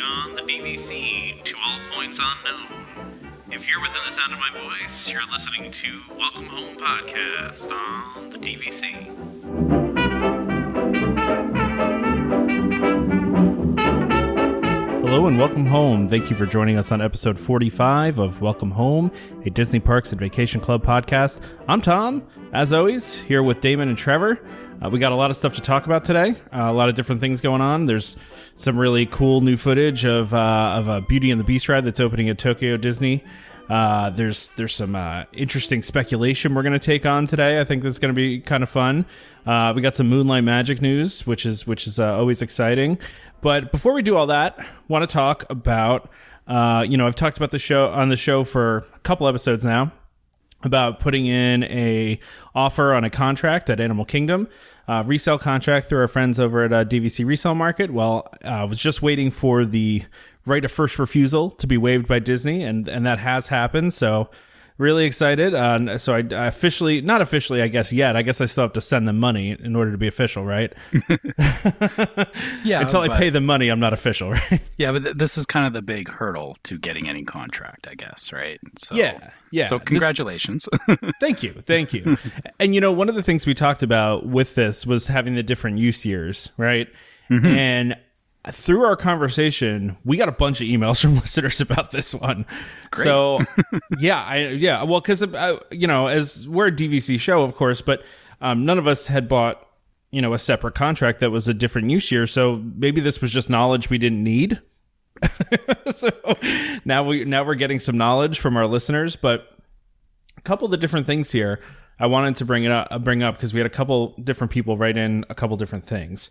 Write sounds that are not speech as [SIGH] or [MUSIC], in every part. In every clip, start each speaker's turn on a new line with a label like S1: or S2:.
S1: on the DVC to all points unknown. If you're within the sound of my voice, you're listening to Welcome Home Podcast on the DVC.
S2: Hello and welcome home. Thank you for joining us on episode 45 of Welcome Home, a Disney Parks and Vacation Club podcast. I'm Tom, as always, here with Damon and Trevor. Uh, we got a lot of stuff to talk about today, uh, a lot of different things going on. There's some really cool new footage of, uh, of a Beauty and the Beast ride that's opening at Tokyo Disney. Uh, there's there's some uh, interesting speculation we're going to take on today. I think that's going to be kind of fun. Uh, we got some Moonlight Magic news, which is which is always exciting. But before we do all that, want to talk about you know I've talked about the show on the show for a couple episodes now about putting in a offer on a contract at Animal Kingdom, uh, resale contract through our friends over at uh, DVC Resale Market. Well, uh, I was just waiting for the right of first refusal to be waived by Disney, and and that has happened. So really excited. Uh, so I, I officially, not officially, I guess yet. I guess I still have to send them money in order to be official, right? [LAUGHS]
S3: Yeah,
S2: Until I pay them money, I'm not official, [LAUGHS] right?
S3: Yeah, but th- this is kind of the big hurdle to getting any contract, I guess, right? So,
S2: Yeah, yeah.
S3: So
S2: This-
S3: congratulations. [LAUGHS]
S2: Thank you. Thank you. and you know, one of the things we talked about with this was having the different use years, right? And through our conversation, we got a bunch of emails [LAUGHS] from listeners about this one. So, [LAUGHS] yeah, I yeah, well cuz uh, you know, as we're a DVC show, of course, but um, none of us had bought, you know, a separate contract that was a different use year, so maybe this was just knowledge we didn't need. [LAUGHS] so now we now we're getting some knowledge from our listeners, but a couple of the different things here I wanted to bring it up, uh, bring up because we had a couple different people write in a couple different things.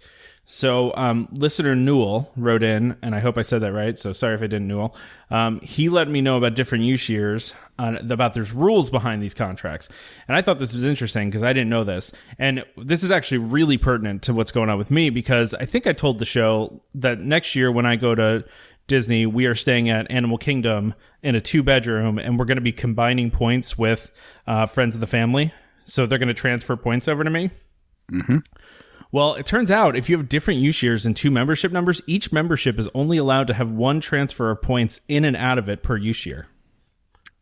S2: So, um, listener Newell wrote in, and I hope I said that right. So sorry if I didn't, Newell. Um, he let me know about different use years, about there's rules behind these contracts, and I thought this was interesting because I didn't know this, and this is actually really pertinent to what's going on with me because I think I told the show that next year when I go to Disney, we are staying at Animal Kingdom in a two bedroom, and we're going to be combining points with uh, friends of the family. So they're going to transfer points over to me. Mm-hmm. Well, it turns out if you have different use years and two membership numbers, each membership is only allowed to have one transfer of points in and out of it per use year,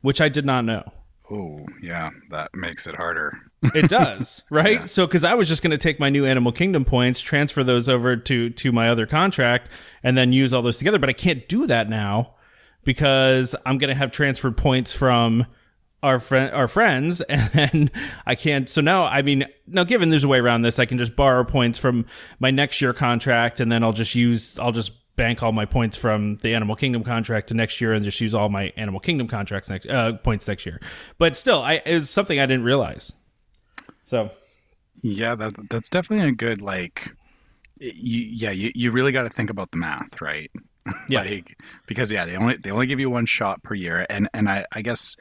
S2: which I did not know.
S3: oh, yeah, that makes it harder.
S2: It does, [LAUGHS] right? So, because I was just going to take my new Animal Kingdom points, transfer those over to to my other contract, and then use all those together. But I can't do that now because I'm going to have transferred points from our friend our friends, [LAUGHS] and then I can't. So now, I mean, now given there's a way around this, I can just borrow points from my next year contract, and then I'll just use I'll just bank all my points from the Animal Kingdom contract to next year, and just use all my Animal Kingdom contracts next uh, points next year. But still, I it was something I didn't realize. So
S3: Yeah, that that's definitely a good like. You, yeah, you, you really got to think about the math, right? [LAUGHS]
S2: Yeah.
S3: like because yeah, they only they only give you one shot per year, and and I I guess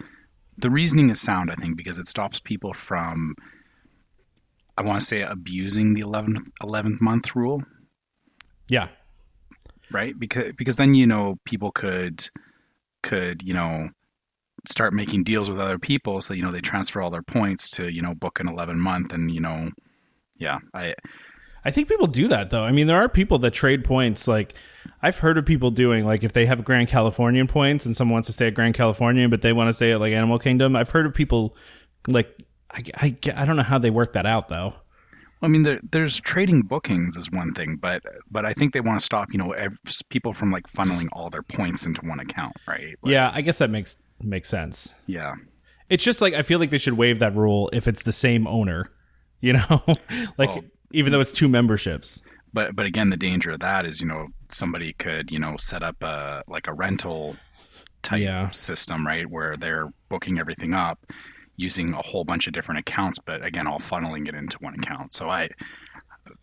S3: the reasoning is sound. I think because it stops people from. I want to say abusing the 11th, 11th month rule.
S2: yeah,
S3: right because because then you know people could could you know start making deals with other people so you know they transfer all their points to you know book an 11 month and you know yeah i
S2: I think people do that though. I mean, there are people that trade points. Like I've heard of people doing like if they have Grand Californian points and someone wants to stay at Grand Californian, but they want to stay at like Animal Kingdom. I've heard of people like I, I, I don't know how they work that out though.
S3: i mean there, there's trading bookings is one thing but but i think they want to stop you know ev- people from like funneling all their points into one account right Like,
S2: Yeah, I guess that makes makes sense.
S3: yeah
S2: It's just like I feel like they should waive that rule if it's the same owner. You know, [LAUGHS] like
S3: Oh.
S2: even though it's two memberships.
S3: But but again the danger of that is you know somebody could you know set up a like a rental type
S2: Yeah.
S3: system right where they're booking everything up using a whole bunch of different accounts but again all funneling it into one account so i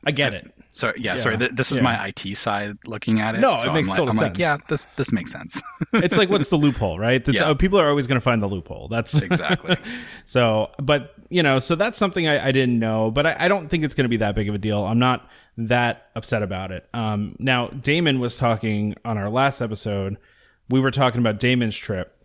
S2: I get it.
S3: so yeah, sorry th- this is
S2: yeah.
S3: my it side looking at it
S2: No,
S3: so
S2: it makes
S3: I'm like,
S2: total
S3: I'm
S2: sense.
S3: like yeah this this makes sense [LAUGHS]
S2: It's like what's the loophole, right? That's,
S3: Yeah.
S2: oh, people are always going to find the loophole. That's [LAUGHS]
S3: exactly
S2: So, but you know, so that's something I, I didn't know, but I, I don't think it's going to be that big of a deal. I'm not that upset about it. Um, now Damon was talking on our last episode. We were talking about Damon's trip,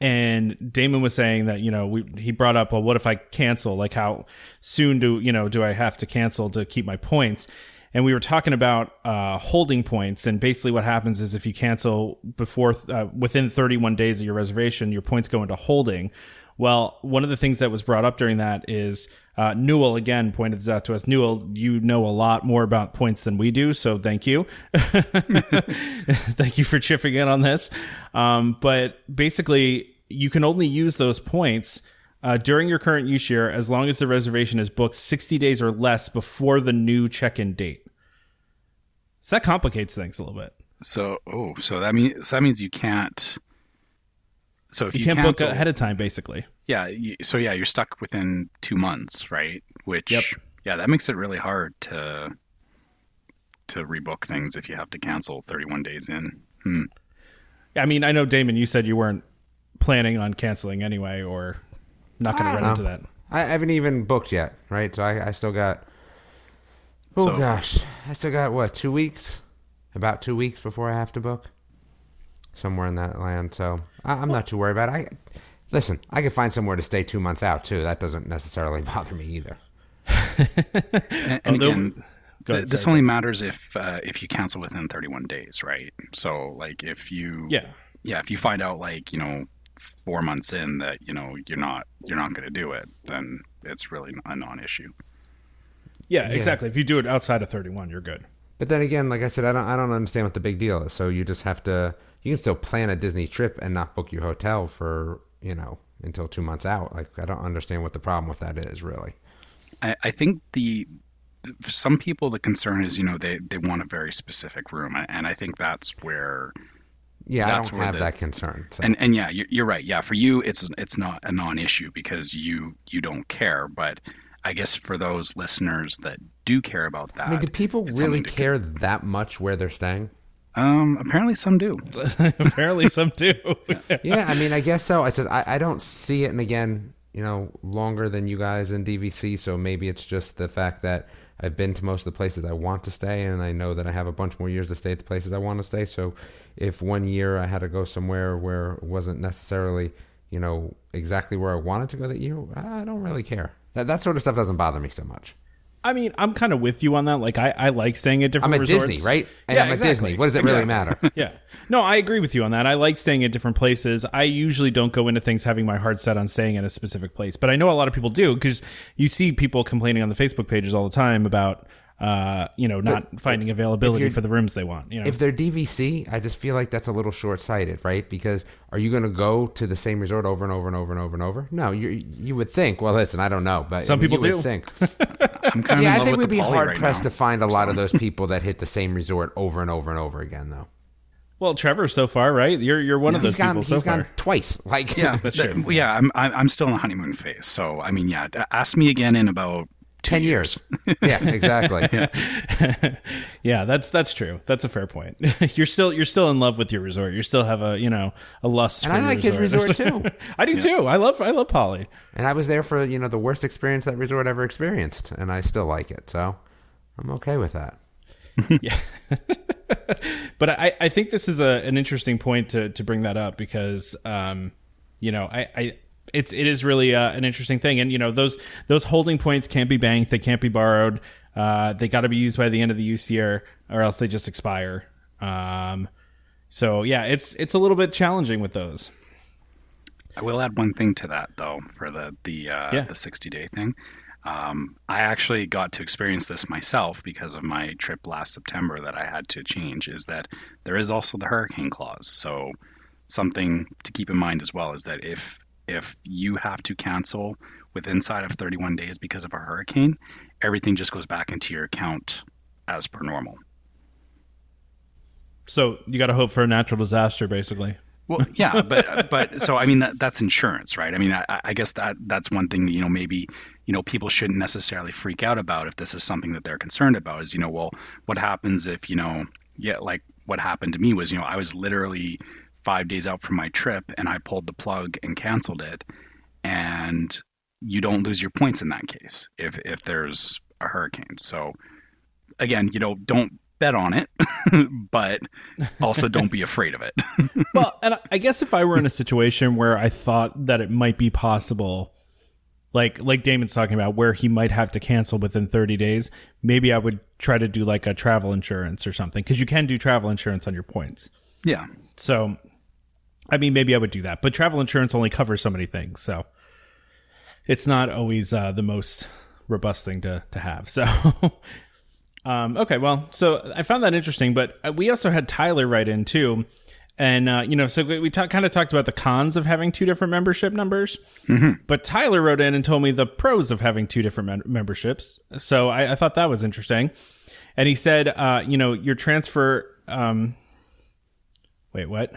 S2: and Damon was saying that you know we he brought up, well, what if I cancel? Like, how soon do you know do I have to cancel to keep my points? and we were talking about uh, holding points. And basically, what happens is if you cancel before uh, within 31 days of your reservation, your points go into holding. Well, one of the things that was brought up during that is uh, Newell again pointed this out to us. Newell, you know a lot more about points than we do, so thank you. [LAUGHS] thank you for chipping in on this. Um, but basically, you can only use those points uh, during your current use year as long as the reservation is booked 60 days or less before the new check-in date. So that complicates things a little bit.
S3: So, oh, so that means so that means you can't. So if
S2: You
S3: you,
S2: can't
S3: cancel,
S2: book ahead of time, basically.
S3: yeah. You, so yeah, you're stuck within two months, right? Which,
S2: Yep.
S3: yeah, that makes it really hard to to rebook things if you have to cancel 31 days in. Hmm.
S2: I mean, I know Damon, you said you weren't planning on canceling anyway, or not going to
S4: don't
S2: run into that.
S4: I haven't even booked yet, right? So I, I still got. Oh
S3: So-
S4: gosh, I still got what two weeks? About two weeks before I have to book. Somewhere in that land, so I, I'm not too worried about it. I listen. I could find somewhere to stay two months out too. That doesn't necessarily [LAUGHS] bother me either.
S3: And, and
S2: Although-
S3: again,
S2: ahead,
S3: this
S2: sorry,
S3: only matters if uh, if you cancel within 31 days, right? So like if you
S2: Yeah.
S3: yeah if you find out like you know four months in that you know you're not you're not going to do it, then it's really a non-issue.
S2: Yeah, exactly. If you do it outside of 31, you're good.
S4: But then again, like I said, I don't I don't understand what the big deal is. So you just have to you can still plan a Disney trip and not book your hotel for you know until two months out. Like I don't understand what the problem with that is really.
S3: I, I think the for some people the concern is you know they they want a very specific room, and I think that's where
S4: Yeah,
S3: That's
S4: I don't
S3: where
S4: have
S3: the-
S4: that concern. So.
S3: and and yeah you're, you're right yeah for you it's it's not a non-issue because you you don't care but i guess for those listeners that do care about that
S4: I mean, do people really
S3: to con-
S4: care that much where they're staying?
S3: Um apparently some do [LAUGHS]
S2: Apparently, some do. [LAUGHS]
S4: yeah, I mean, I guess so. I said I, I don't see it, and again, you know, longer than you guys in DVC. So maybe it's just the fact that I've been to most of the places I want to stay, and I know that I have a bunch more years to stay at the places I want to stay. So if one year I had to go somewhere where it wasn't necessarily, you know, exactly where I wanted to go that year, I don't really care. That that sort of stuff doesn't bother me so much.
S2: I mean, I'm kind of with you on that. Like, I, I like staying at different
S4: I'm at
S2: resorts.
S4: Disney, right? And
S2: yeah,
S4: I'm at
S2: exactly.
S4: Disney. What does it really matter? [LAUGHS]
S2: yeah. No, I agree with you on that. I like staying at different places. I usually don't go into things having my heart set on staying at a specific place, but I know a lot of people do because you see people complaining on the Facebook pages all the time about, uh, you know, not finding availability for the rooms they want. You know,
S4: if they're DVC, I just feel like that's a little short sighted, right? Because are you going to go to the same resort over and over and over and over and over? No, you you would think. Well, listen, I don't know, but
S2: Some people
S4: you
S2: do.
S4: would think. [LAUGHS]
S3: i'm kind of
S4: yeah,
S3: in
S4: I think
S3: with
S4: we'd be hard
S3: right
S4: pressed
S3: now.
S4: to find a lot of those [LAUGHS] people that hit the same resort over and over and over again, though.
S2: well, Trevor, so far, right? You're you're one of those
S4: He's gone.
S2: people so
S4: he's
S2: far.
S4: gone twice. Like,
S3: yeah [LAUGHS]
S2: That's true.
S3: yeah I'm, I'm i'm still in the honeymoon phase so i mean yeah ask me again in about two
S4: ten years. yeah, exactly. [LAUGHS] [LAUGHS]
S2: yeah, that's that's true. That's a fair point. [LAUGHS] you're still you're still in love with your resort. You still have a you know a lust.
S4: And
S2: for
S4: I like his resort, too.
S2: I do too. I love I love Polly.
S4: And I was there for you know the worst experience that resort ever experienced, and I still like it. So I'm okay with that.
S2: Yeah. but I, I think this is a, an interesting point to, to bring that up because, um, you know, I, I, it's, it is really uh, an interesting thing. And, you know, those, those holding points can't be banked. They can't be borrowed. Uh, they got to be used by the end of the use year or else they just expire. Um, so yeah, it's, it's a little bit challenging with those.
S3: I will add one thing to that though for the the uh,
S2: Yeah.
S3: the 60 day thing. Um, I actually got to experience this myself because of my trip last September that I had to change. Is that there is also the hurricane clause. So something to keep in mind as well is that if if you have to cancel with inside of 31 days because of a hurricane, everything just goes back into your account as per normal.
S2: So you got to hope for a natural disaster basically.
S3: Well, yeah, but [LAUGHS] but so I mean that that's insurance, right? I mean, I, I guess that that's one thing you know maybe you know people shouldn't necessarily freak out about if this is something that they're concerned about. Is you know, well, what happens if you know, yeah, like what happened to me was you know I was literally five days out from my trip and I pulled the plug and canceled it, and you don't lose your points in that case if if there's a hurricane. So again, you know, don't bet on it, [LAUGHS] but also don't be afraid of it. [LAUGHS]
S2: well, and I- guess if I were in a situation where I thought that it might be possible like like Damon's talking about, where he might have to cancel within 30 days, maybe I would try to do like a travel insurance or something because you can do travel insurance on your points.
S3: Yeah.
S2: So, I mean, maybe I would do that, but travel insurance only covers so many things, so it's not always uh, the most robust thing to to have. [LAUGHS] So. Um, okay, well, so I found that interesting, but uh, we also had Tyler write in too, and uh, you know, so we, we talk, kind of talked about the cons of having two different membership numbers.
S3: Mm-hmm.
S2: But Tyler wrote in and told me the pros of having two different mem- memberships. So I, I, thought that was interesting. And he said, uh, you know, your transfer. Um, wait, what?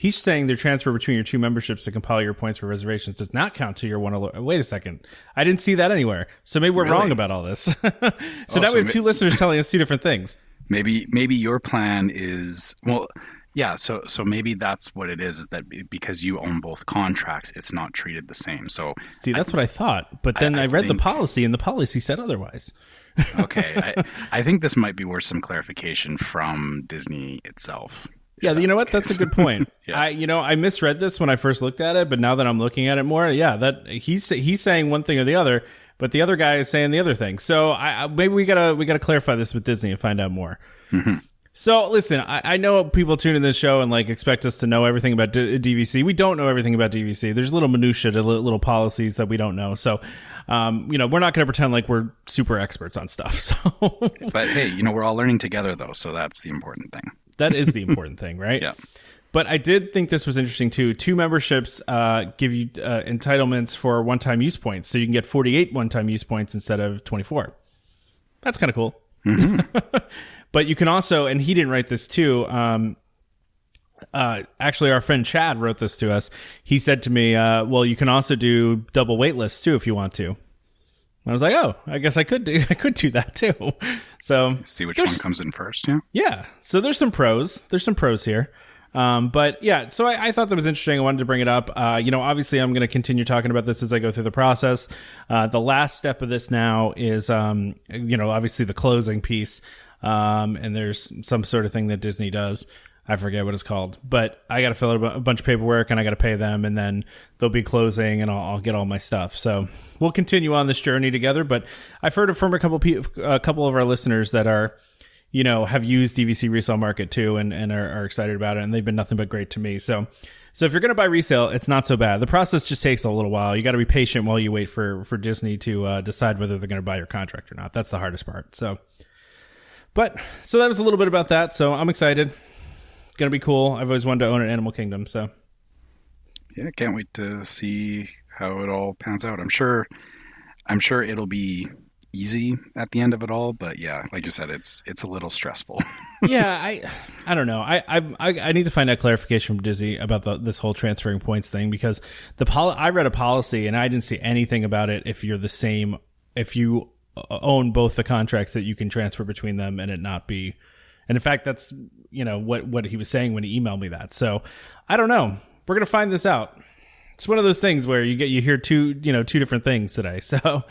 S2: He's saying their transfer between your two memberships to compile your points for reservations does not count to your one. Alo- Wait a second, I didn't see that anywhere. So maybe we're
S3: Really?
S2: wrong about all this. [LAUGHS] so
S3: Oh,
S2: now
S3: so
S2: we have
S3: ma-
S2: two listeners telling us two different things.
S3: Maybe maybe your plan is well, yeah. So so maybe that's what it is. Is that because you own both contracts, it's not treated the same. So
S2: See, that's what I thought, but then I,
S3: I
S2: read the policy, and the policy said otherwise.
S3: okay, I, I think this might be worth some clarification from Disney itself.
S2: Yeah, you know what? That's a good point. [LAUGHS]
S3: Yeah.
S2: I, you know, I misread this when I first looked at it, but now that I'm looking at it more, yeah, that he's he's saying one thing or the other, but the other guy is saying the other thing. So I, I maybe we gotta we gotta clarify this with Disney and find out more.
S3: Mm-hmm.
S2: So listen, I, I know people tune in this show and like expect us to know everything about D- DVC. We don't know everything about DVC. There's little minutia, to li- little policies that we don't know. So, um, you know, we're not going to pretend like we're super experts on stuff. [LAUGHS] So
S3: But hey, you know we're all learning together though, so that's the important thing.
S2: That is the important thing, right?
S3: Yeah.
S2: But I did think this was interesting too. Two memberships uh, give you uh, entitlements for one-time use points, so you can get 48 one-time use points instead of 24. That's kind of cool. [LAUGHS] but you can also, and he didn't write this too. Um, uh, actually, our friend Chad wrote this to us. He said to me, uh, "Well, you can also do double wait lists too if you want to." I was like, "Oh, I guess I could do [LAUGHS] I could do that too." So
S3: See which one comes in first. Yeah.
S2: yeah. So there's some pros. There's some pros here. Um, but yeah, so I, I thought that was interesting. I wanted to bring it up. Uh, you know, obviously, I'm going to continue talking about this as I go through the process. Uh, the last step of this now is, um, you know, obviously the closing piece. Um, and there's some sort of thing that Disney does. I forget what it's called, but I got to fill out a bunch of paperwork and I got to pay them, and then they'll be closing, and I'll, I'll get all my stuff. So we'll continue on this journey together. But I've heard from a couple a couple of our listeners that are you know, have used DVC resale market too and, and are, are excited about it. And they've been nothing but great to me. So, so if you're going to buy resale, it's not so bad. The process just takes a little while. You got to be patient while you wait for, for Disney to uh, decide whether they're going to buy your contract or not. That's the hardest part. So, but so that was a little bit about that. So I'm excited. To be cool. I've always wanted to own an Animal Kingdom. So
S3: Yeah, can't wait to see how it all pans out. I'm sure I'm sure it'll be easy at the end of it all, but yeah, like you said, it's it's a little stressful. [LAUGHS]
S2: yeah, I, I don't know. I, I, I I need to find out clarification from Disney about the, this whole transferring points thing because the pol- I read a policy and I didn't see anything about it. If you're the same, if you uh, own both the contracts, that you can transfer between them and it not be. And in fact, that's you know what what he was saying when he emailed me that. So I don't know. We're gonna find this out. It's one of those things where you get you hear two you know two different things today. [LAUGHS] So,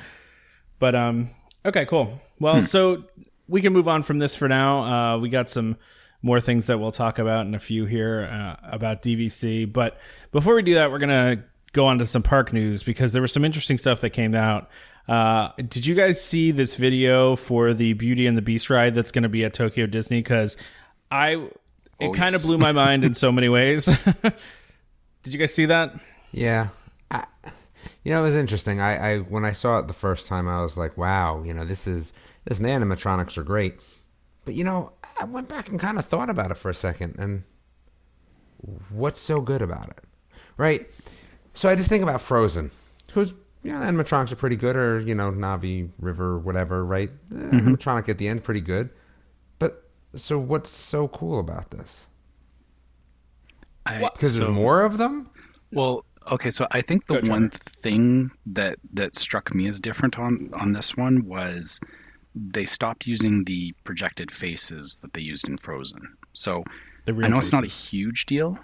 S2: but um, okay, cool. Well, so we can move on from this for now. Uh, we got some more things that we'll talk about in a few here uh, about DVC. But before we do that, we're gonna go on to some park news because there was some interesting stuff that came out. Uh, did you guys see this video for the Beauty and the Beast ride that's going to be at Tokyo Disney? Because I, it
S3: Oh,
S2: kind of
S3: yes.
S2: blew my mind in so many ways. [LAUGHS] did you guys see that?
S4: Yeah. I, you know, it was interesting. I, I when I saw it the first time, I was like, "Wow, you know, this is this and the animatronics are great." But you know, I went back and kind of thought about it for a second, and what's so good about it, right? So I just think about Frozen, who's yeah, animatronics are pretty good, or you know, Navi River, whatever, right? Eh, Animatronic at the end, pretty good. But so, what's so cool about this?
S3: I,
S4: Because
S3: so-
S4: there's more of them.
S3: Well, okay, so I think the
S2: Go, Trevor.
S3: one thing that that struck me as different on on this one was they stopped using the projected faces that they used in Frozen. So I know it's not a huge deal,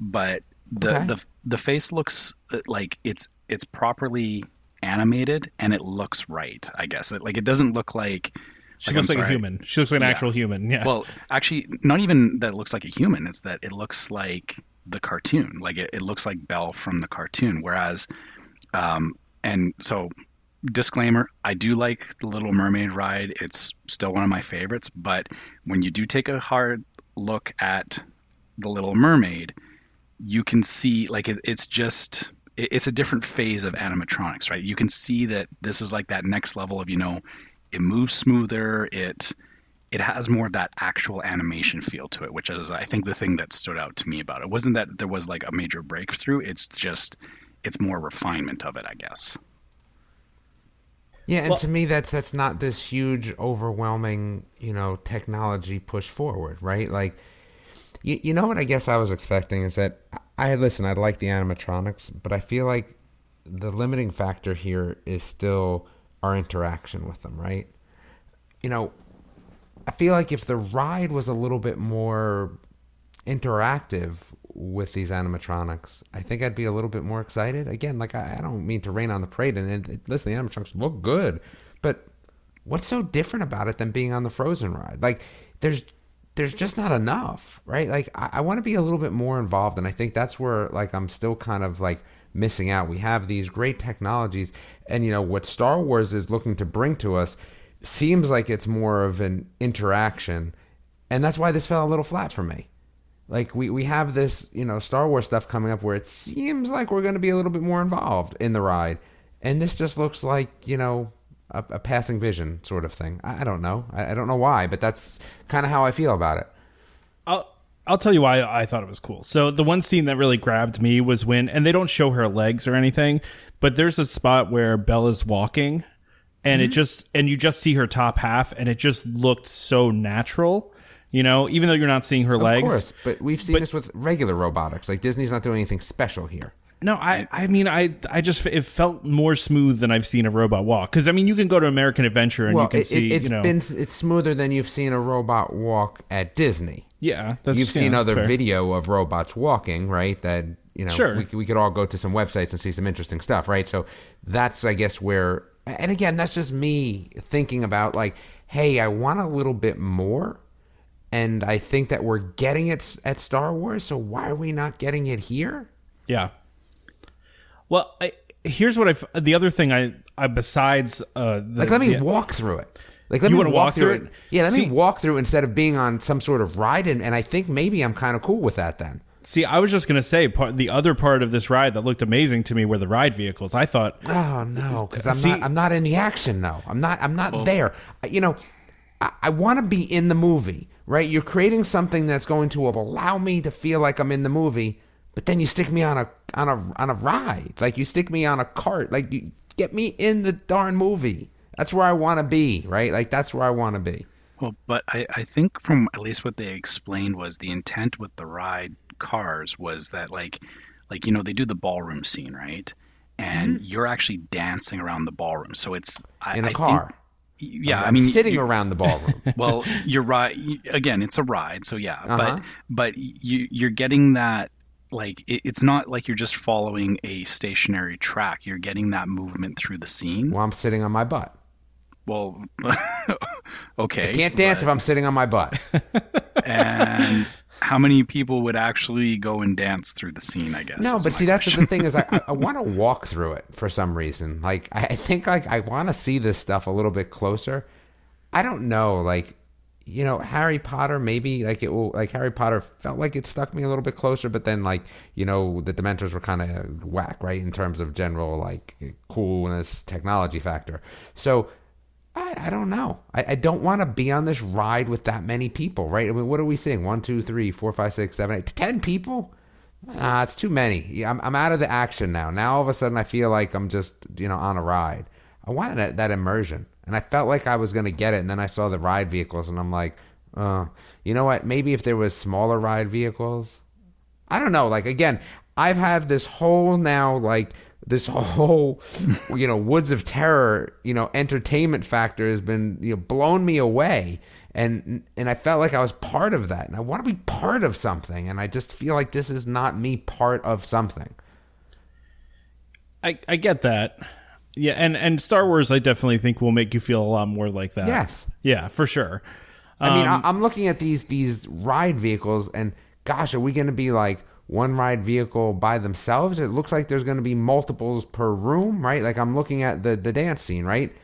S3: but the
S4: Okay.
S3: the the face looks uh, like it's it's properly animated and it looks right. I guess it, like it doesn't look like.
S2: She
S3: like,
S2: looks
S3: I'm
S2: like a human. She looks like an
S3: Yeah.
S2: actual human. Yeah.
S3: Well, actually, not even that it looks like a human. It's that it looks like the cartoon. Like it, it looks like Belle from the cartoon. Whereas um, and so disclaimer i do like the little mermaid ride it's still one of my favorites but when you do take a hard look at the little mermaid you can see like it, it's just it's a different phase of animatronics right you can see that this is like that next level of you know it moves smoother it it has more of that actual animation feel to it which is i think the thing that stood out to me about it wasn't that there was like a major breakthrough it's just it's more refinement of it i guess
S4: Yeah, and
S2: Well-
S4: to me, that's that's not this huge, overwhelming, you know, technology push forward, right? Like, you, you know what? I guess I was expecting is that I listen. I like the animatronics, but I feel like the limiting factor here is still our interaction with them, right? You know, I feel like if the ride was a little bit more interactive with these animatronics, I think I'd be a little bit more excited. Again, like I, I don't mean to rain on the parade, and, and listen, the animatronics look good, but what's so different about it than being on the Frozen ride? Like, there's there's just not enough, right? Like, I, I want to be a little bit more involved, and I think that's where like I'm still kind of like missing out. We have these great technologies, and you know what Star Wars is looking to bring to us seems like it's more of an interaction, and that's why this fell a little flat for me. Like we, we have this, you know, Star Wars stuff coming up where it seems like we're going to be a little bit more involved in the ride, and this just looks like you know a, a passing vision sort of thing. I, I don't know. I, I don't know why, but that's kind of how I feel about it.
S2: I'll I'll tell you why I thought it was cool. So the one scene that really grabbed me was when, and they don't show her legs or anything, but there's a spot where Bella's walking, and
S4: Mm-hmm.
S2: it just and you just see her top half, and it just looked so natural. You know, even though you're not seeing her legs.
S4: Of course, but we've seen this with regular robotics. Like Disney's not doing anything special here.
S2: No, I, I mean, I, I just it felt more smooth than I've seen a robot walk. Because I mean, you can go to American Adventure and
S4: Well,
S2: you can
S4: it,
S2: see,
S4: has
S2: you know,
S4: been it's smoother than you've seen a robot walk at Disney.
S2: yeah, that's,
S4: You've
S2: yeah,
S4: seen
S2: that's
S4: other
S2: fair.
S4: video of robots walking, right? That you know,
S2: Sure.
S4: we, we could all go to some websites and see some interesting stuff, right? So that's, I guess, where. And again, that's just me thinking about like, hey, I want a little bit more, and I think that we're getting it s- at Star Wars. So why are we not getting it here?
S2: Yeah. Well, I, here's what I. The other thing I, I besides uh, the,
S4: Like, let me walk through it. Like, let
S2: You
S4: me walk,
S2: walk
S4: through
S2: through
S4: it. Yeah, let
S2: See-
S4: me walk through instead of being on some sort of ride, and, and I think maybe I'm kind of cool with that then.
S2: See, I was just gonna say part, the other part of this ride that looked amazing to me were the ride vehicles. I thought,
S4: Oh no, because I'm
S2: See-
S4: not. I'm not in the action though. I'm not. I'm not there. You know, I, I want to be in the movie, right? You're creating something that's going to allow me to feel like I'm in the movie, but then you stick me on a on a on a ride, like you stick me on a cart, like you get me in the darn movie. That's where I want to be, right? Like that's where I want to be.
S3: Well, but I, I think from at least what they explained was the intent with the ride cars was that like like you know they do the ballroom scene right and you're actually dancing around the ballroom so it's I,
S4: Mm-hmm. In a
S3: I
S4: car.
S3: think, yeah
S4: I'm
S3: I mean
S4: sitting around the ballroom. [LAUGHS]
S3: well you're right again it's a ride so yeah
S4: Uh-huh.
S3: but but you you're getting that like it, it's not like you're just following a stationary track you're getting that movement through the scene
S4: well, I'm sitting on my butt.
S3: well [LAUGHS] okay
S4: Can't dance if I'm sitting on my butt. [LAUGHS]
S3: and how many people would actually go and dance through the scene i guess
S4: No, but see, that's the thing is, I, I- I [LAUGHS] want to walk through it for some reason. Like, I I think like I want to see this stuff a little bit closer. I don't know, like, you know, Harry Potter. Maybe like it will. Like Harry Potter felt like it stuck me a little bit closer, but then like you know the Dementors were kind of whack, right, in terms of general like coolness, technology factor. So. I, I don't know. I, I don't want to be on this ride with that many people, right? I mean, what are we seeing? One, two, three, four, five, six, seven, eight, ten people? Nah, it's too many. I'm, I'm out of the action now. Now all of a sudden I feel like I'm just, you know, on a ride. I wanted that, that immersion. And I felt like I was to get it. And then I saw the ride vehicles and I'm like, uh, you know what? Maybe if there was smaller ride vehicles. I don't know. Like, again, I've had this whole now, like, this [LAUGHS] whole, you know, Woods of Terror, you know, entertainment factor has been, you know, blown me away. And and I felt like I was part of that. And I want to be part of something. And I just feel like this is not me part of something.
S2: I, I get that. Yeah, and and Star Wars, I definitely think will make you feel a lot more like that.
S4: Yes.
S2: Yeah, for sure.
S4: I mean,
S2: Um,
S4: I, I'm looking at these these ride vehicles, and gosh, are we going to be like one ride vehicle by themselves. It looks like there's going to be multiples per room, right? Like I'm looking at the the dance scene, right?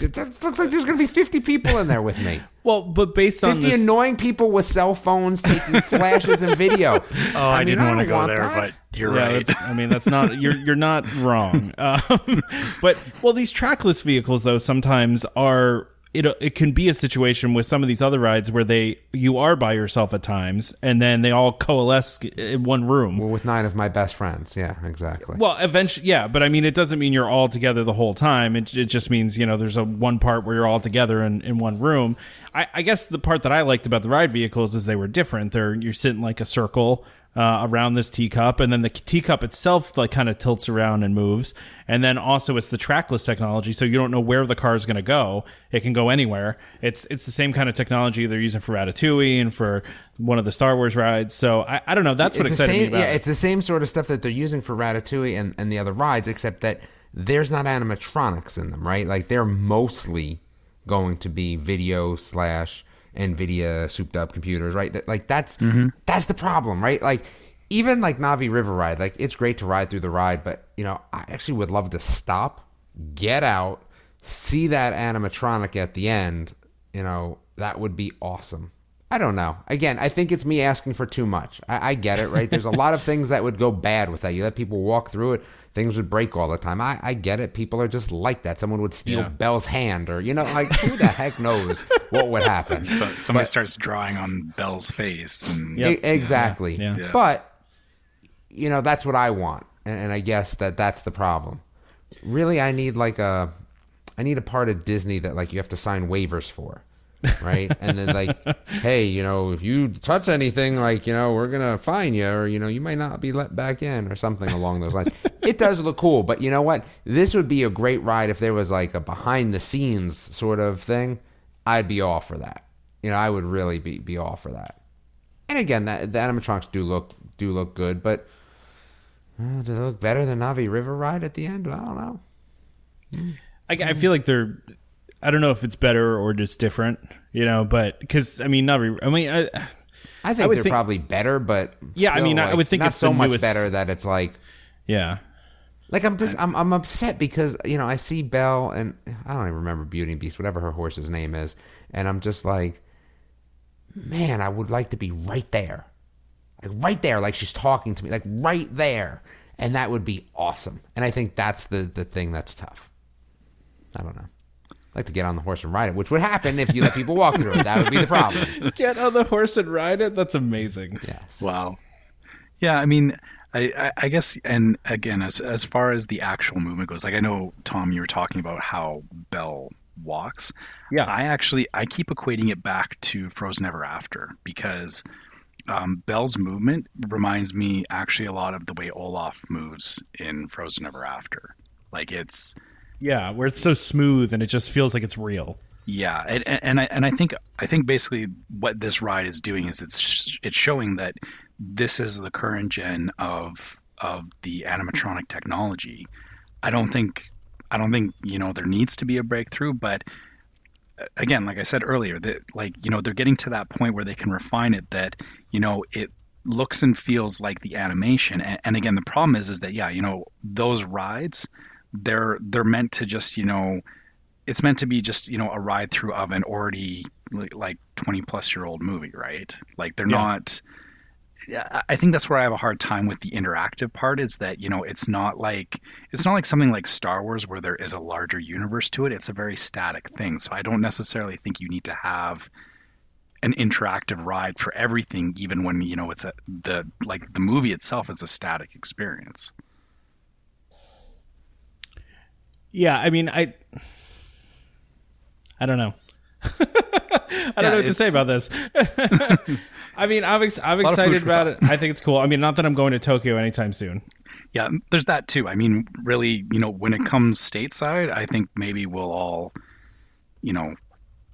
S4: It it looks like there's going to be 50 people in there with me. [LAUGHS]
S2: Well, but based on
S4: 50
S2: this,
S4: annoying people with cell phones taking flashes and video. [LAUGHS]
S3: Oh, I,
S4: mean,
S3: didn't want to go
S4: want
S3: there,
S4: that.
S3: but you're
S2: yeah,
S3: right.
S2: I mean, that's not you're you're not wrong. [LAUGHS] Um, [LAUGHS] but well, these trackless vehicles though sometimes are it it can be a situation with some of these other rides where they you are by yourself at times and then they all coalesce in one room.
S4: Well, with nine of my best friends. Yeah, exactly.
S2: Well, eventually, yeah, but I mean, it doesn't mean you're all together the whole time. It, it just means you know there's a one part where you're all together in, in one room. I, I guess the part that I liked about the ride vehicles is they were different. They're you're sitting like a circle uh, around this teacup, and then the teacup itself like kind of tilts around and moves. And then also it's the trackless technology, so you don't know where the car is going to go. It can go anywhere. It's it's the same kind of technology they're using for Ratatouille and for one of the Star Wars rides. So I, I don't know. That's what
S4: it's
S2: excited
S4: same,
S2: me about
S4: yeah, it's the same sort of stuff that they're using for Ratatouille and, and the other rides, except that there's not animatronics in them, right? Like they're mostly going to be video slash NVIDIA souped up computers, right? That, like that's mm-hmm. that's the problem, right? Like even like Navi River Ride, like it's great to ride through the ride, but you know I actually would love to stop, get out, see that animatronic at the end. You know that would be awesome. I don't know. Again, I think it's me asking for too much. I, I get it, right? There's a lot of [LAUGHS] things that would go bad with that. You let people walk through it, things would break all the time. I, I get it. People are just like that. Someone would steal
S2: Yeah.
S4: Belle's hand, or you know, like who the heck knows what would happen? [LAUGHS]
S3: so somebody starts drawing on Belle's face, and
S2: Yep.
S4: E- exactly.
S2: Yeah.
S3: Yeah.
S4: But you know, that's what I want, and, and I guess that that's the problem. Really, I need like a, I need a part of Disney that like you have to sign waivers for, right? and then like, [LAUGHS] hey, you know, if you touch anything, like you know, we're gonna fine you, or you know, you might not be let back in, or something along those lines. [LAUGHS] it does look cool, but you know what? This would be a great ride if there was like a behind the scenes sort of thing. I'd be all for that. You know, I would really be be all for that. And again, that, the animatronics do look do look good, but uh, do they look better than Navi River Ride at the end? I don't know.
S2: I, I feel like they're. I don't know if it's better or just different, you know. But because I mean, not. re- I mean, I,
S4: I think
S2: would
S4: they're
S2: think-
S4: probably better, but
S2: Yeah, I mean, I would think
S4: not
S2: it's
S4: so much
S2: newest-
S4: better that it's like
S2: yeah,
S4: like I'm just I'm I'm upset because you know I see Belle and I don't even remember Beauty and Beast, whatever her horse's name is, and I'm just like, man, I would like to be right there, like right there, like she's talking to me, like right there, and that would be awesome. And I think that's the the thing that's tough. I don't know. I'd like to get on the horse and ride it, which would happen if you let people walk through it. That would be the problem. [LAUGHS]
S2: get on the horse and ride it. That's amazing.
S4: Yes.
S3: Wow. Yeah, I mean, I, I, I guess, and again, as as far as the actual movement goes, like I know Tom, you were talking about how Belle walks.
S2: Yeah.
S3: I actually I keep equating it back to Frozen Ever After because um, Belle's movement reminds me actually a lot of the way Olaf moves in Frozen Ever After. Like it's
S2: Yeah, where it's so smooth and it just feels like it's real.
S3: Yeah, and, and I and I think I think basically what this ride is doing is it's sh- it's showing that this is the current gen of of the animatronic technology. I don't think I don't think you know there needs to be a breakthrough, but uh, again, like I said earlier, that like you know they're getting to that point where they can refine it that you know it looks and feels like the animation. And, and again, the problem is is that yeah, you know those rides they're they're meant to just you know it's meant to be just you know a ride through of an already like 20 plus year old movie right? Like they're
S2: Yeah.
S3: not I- I think that's where I have a hard time with the interactive part is that you know it's not like it's not like something like Star Wars where there is a larger universe to it. It's a very static thing. So I don't necessarily think you need to have an interactive ride for everything even when you know it's a the like the movie itself is a static experience
S2: Yeah, I mean, I, I don't know. [LAUGHS] I don't
S3: Yeah,
S2: know what to say about this. [LAUGHS] I mean, I'm ex- I'm
S3: lot of food
S2: excited about it. I think it's cool. I mean, not that I'm going to Tokyo anytime soon.
S3: Yeah, there's that too. I mean, really, you know, when it comes stateside, I think maybe we'll all, you know,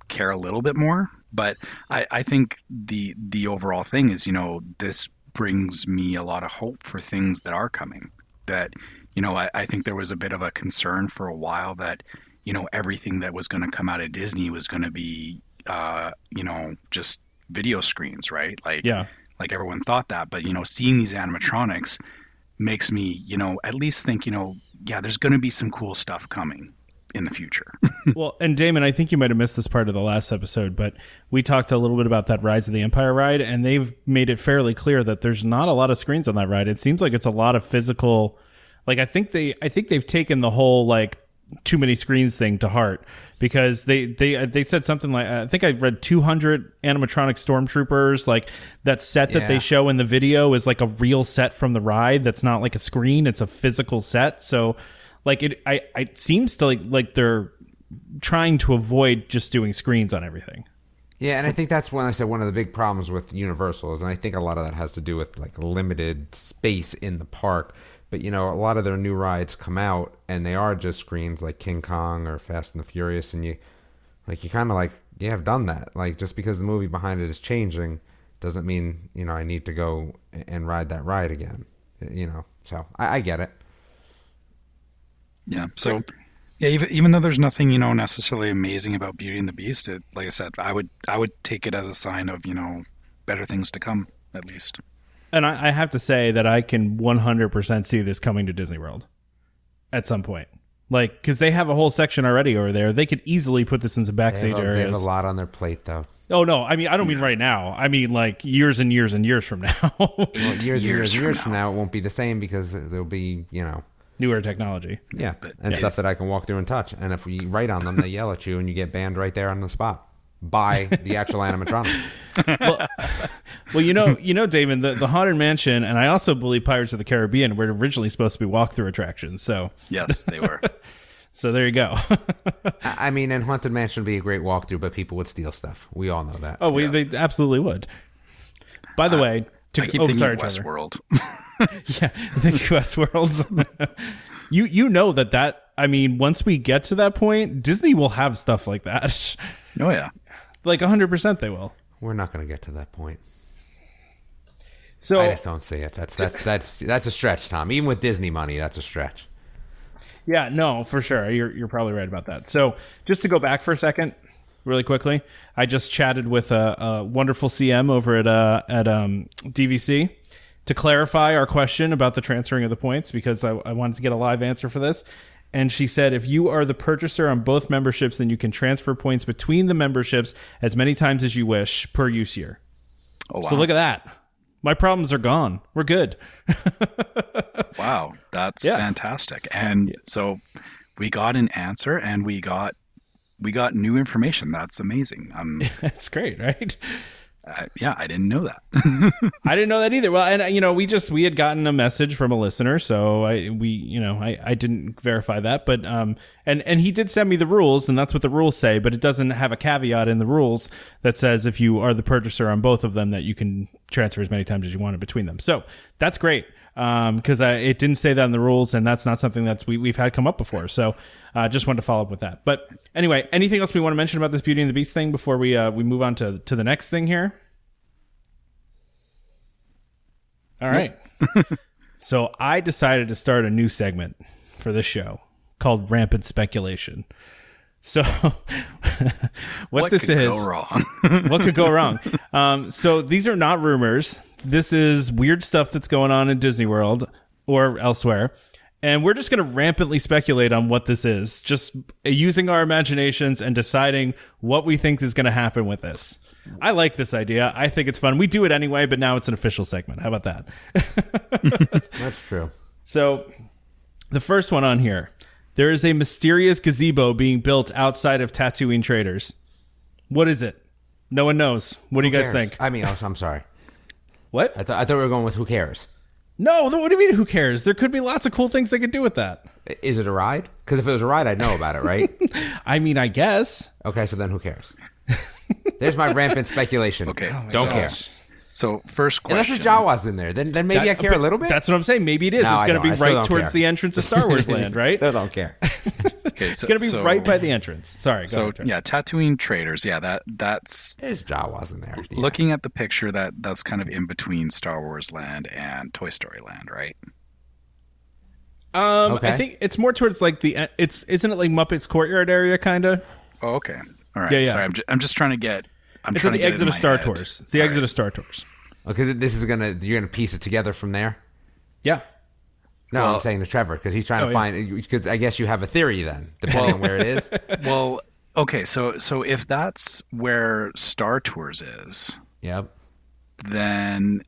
S3: care a little bit more. But I, I think the the overall thing is, you know, this brings me a lot of hope for things that are coming. That, you know, I, I think there was a bit of a concern for a while that, you know, everything that was going to come out of Disney was going to be, uh, you know, just video screens, right? Like,
S2: Yeah.
S3: like everyone thought that, but you know, seeing these animatronics makes me, you know, at least think, you know, yeah, there's going to be some cool stuff coming in the future. [LAUGHS]
S2: well, and Damon, I think you might have missed this part of the last episode, but we talked a little bit about that Rise of the Empire ride, and they've made it fairly clear that there's not a lot of screens on that ride. It seems like it's a lot of physical. Like I think they, I think they've taken the whole like too many screens thing to heart because they they uh, they said something like I think I read 200 animatronic stormtroopers like that set that
S4: Yeah.
S2: they show in the video is like a real set from the ride that's not like a screen it's a physical set so like it I it seems to like like they're trying to avoid just doing screens on everything
S4: Yeah, and I think that's when I said one of the big problems with Universal is, and I think a lot of that has to do with like limited space in the park. But you know, a lot of their new rides come out and they are just screens like King Kong or Fast and the Furious, and you like you kind of like you have done that. Like just because the movie behind it is changing doesn't mean you know I need to go and ride that ride again. You know, so I, I get it.
S3: Yeah. So, yeah, even, even though there's nothing you know necessarily amazing about Beauty and the Beast, it, like I said, I would I would take it as a sign of you know better things to come at least.
S2: And I, I have to say that I can 100% see this coming to Disney World at some point like because they have a whole section already over there they could easily put this in some
S4: They
S2: backstage
S4: have, a, they have a lot on their plate though.
S2: Oh no, I mean I don't mean right now. I mean like years and years and years from now. [LAUGHS]
S4: Well, years,
S3: Years
S4: and years,
S3: from
S4: years
S3: now.
S4: from now, it won't be the same because there'll be you know
S2: Newer technology.
S4: Yeah, and stuff that I can walk through and touch. And if we write on them, they yell at you, and you get banned right there on the spot by the actual animatronic. [LAUGHS]
S2: Well, you know, you know, Damon, the, the Haunted Mansion, and I also believe Pirates of the Caribbean were originally supposed to be walkthrough attractions. So,
S3: Yes, they were. [LAUGHS]
S2: so there you go.
S4: I I mean, and Haunted Mansion would be a great walkthrough, but people would steal stuff. We all know that.
S2: oh, we, they absolutely would. By the way, to,
S3: I keep
S2: oh,
S3: thinking
S2: sorry,
S3: of
S2: Trevor.
S3: Westworld. [LAUGHS]
S2: Yeah, the US worlds. you you know that that I mean, once we get to that point, Disney will have stuff like that.
S3: oh yeah.
S2: Like 100% they will.
S4: We're not going to get to that point.
S2: So
S4: I just don't see it. That's that's that's that's a stretch, Tom. Even with Disney money, that's a stretch.
S2: Yeah, no, for sure. You're you're probably right about that. So just to go back for a second, really quickly, I just chatted with a, a wonderful CM over at uh, at um, DVC to clarify our question about the transferring of the points because I, I wanted to get a live answer for this. And she said, if you are the purchaser on both memberships, then you can transfer points between the memberships as many times as you wish per use year.
S3: Oh wow.
S2: So look at that. My problems are gone. We're good. [LAUGHS]
S3: Wow, that's
S2: Yeah.
S3: fantastic. And so we got an answer and we got we got new information. That's amazing. Um
S2: That's [LAUGHS] great, right?
S3: I, yeah, I didn't know that. [LAUGHS]
S2: I didn't know that either. Well, and uh, you know, we just we had gotten a message from a listener, so I we you know I I didn't verify that, but um and and he did send me the rules, and that's what the rules say, but it doesn't have a caveat in the rules that says if you are the purchaser on both of them that you can transfer as many times as you want in between them. So that's great. Um, because I it didn't say that in the rules, and that's not something that's we we've had come up before. So, uh, just wanted to follow up with that. But anyway, anything else we want to mention about this Beauty and the Beast thing before we uh we move on to to the next thing here? All right. [LAUGHS] so I decided to start a new segment for this show called Rampant Speculation. So [LAUGHS] what, this
S3: could
S2: is
S3: go wrong? [LAUGHS]
S2: what could go wrong? Um, so these are not rumors. This is weird stuff that's going on in Disney World or elsewhere. And we're just going to rampantly speculate on what this is, just using our imaginations and deciding what we think is going to happen with this. I like this idea. I think it's fun. We do it anyway, but now it's an official segment. How about that? [LAUGHS]
S4: That's true.
S2: So, the first one on here there is a mysterious gazebo being built outside of Tatooine Traders. What is it? No one knows. What do you guys
S4: cares?
S2: think?
S4: I mean, I'm sorry.
S2: What?
S4: I, th- I thought we were going with who cares.
S2: No, what do you mean? Who cares? There could be lots of cool things they could do with that.
S4: Is it a ride? Because if it was a ride, I'd know about it, right? [LAUGHS]
S2: I mean, I guess.
S4: okay, so then who cares? There's my rampant speculation.
S3: Okay. Oh
S4: don't
S3: gosh.
S4: care.
S3: So first question.
S4: Unless
S3: question.
S4: there's Jawas in there, then then maybe I care a little bit.
S2: That's what I'm saying. Maybe it is.
S4: No,
S2: it's going to be right towards
S4: care.
S2: the entrance of Star Wars Land, [LAUGHS] right?
S4: Still don't care. [LAUGHS]
S3: Okay, so,
S2: It's going to be
S3: so-
S2: right by the entrance. Sorry. Go
S3: So
S2: ahead,
S3: yeah, Tatooine Traders. Yeah, that that's
S4: There's Jawas in there. Yeah.
S3: looking at the picture that that's kind of in between Star Wars Land and Toy Story Land, right?
S2: Um, I think it's more towards like the it's isn't it like Muppets Courtyard area kind of?
S3: Oh, okay. All right.
S2: Yeah, yeah.
S3: Sorry, I'm just, I'm just trying to get. I'm
S2: It's
S3: trying
S2: at
S3: to
S2: the
S3: get it
S2: exit
S3: in
S2: of Star
S3: head.
S2: Tours. It's the
S3: All
S2: exit
S3: right.
S2: of Star Tours.
S4: Okay, this is gonna you're gonna piece it together from there.
S2: Yeah.
S4: No,
S3: Well-
S4: I'm saying to Trevor because he's trying
S2: Oh,
S4: to find. Because I guess you have a theory then, depending on where it is. [LAUGHS]
S3: Well, okay, so so if that's where Star Tours is,
S4: Yep.
S3: then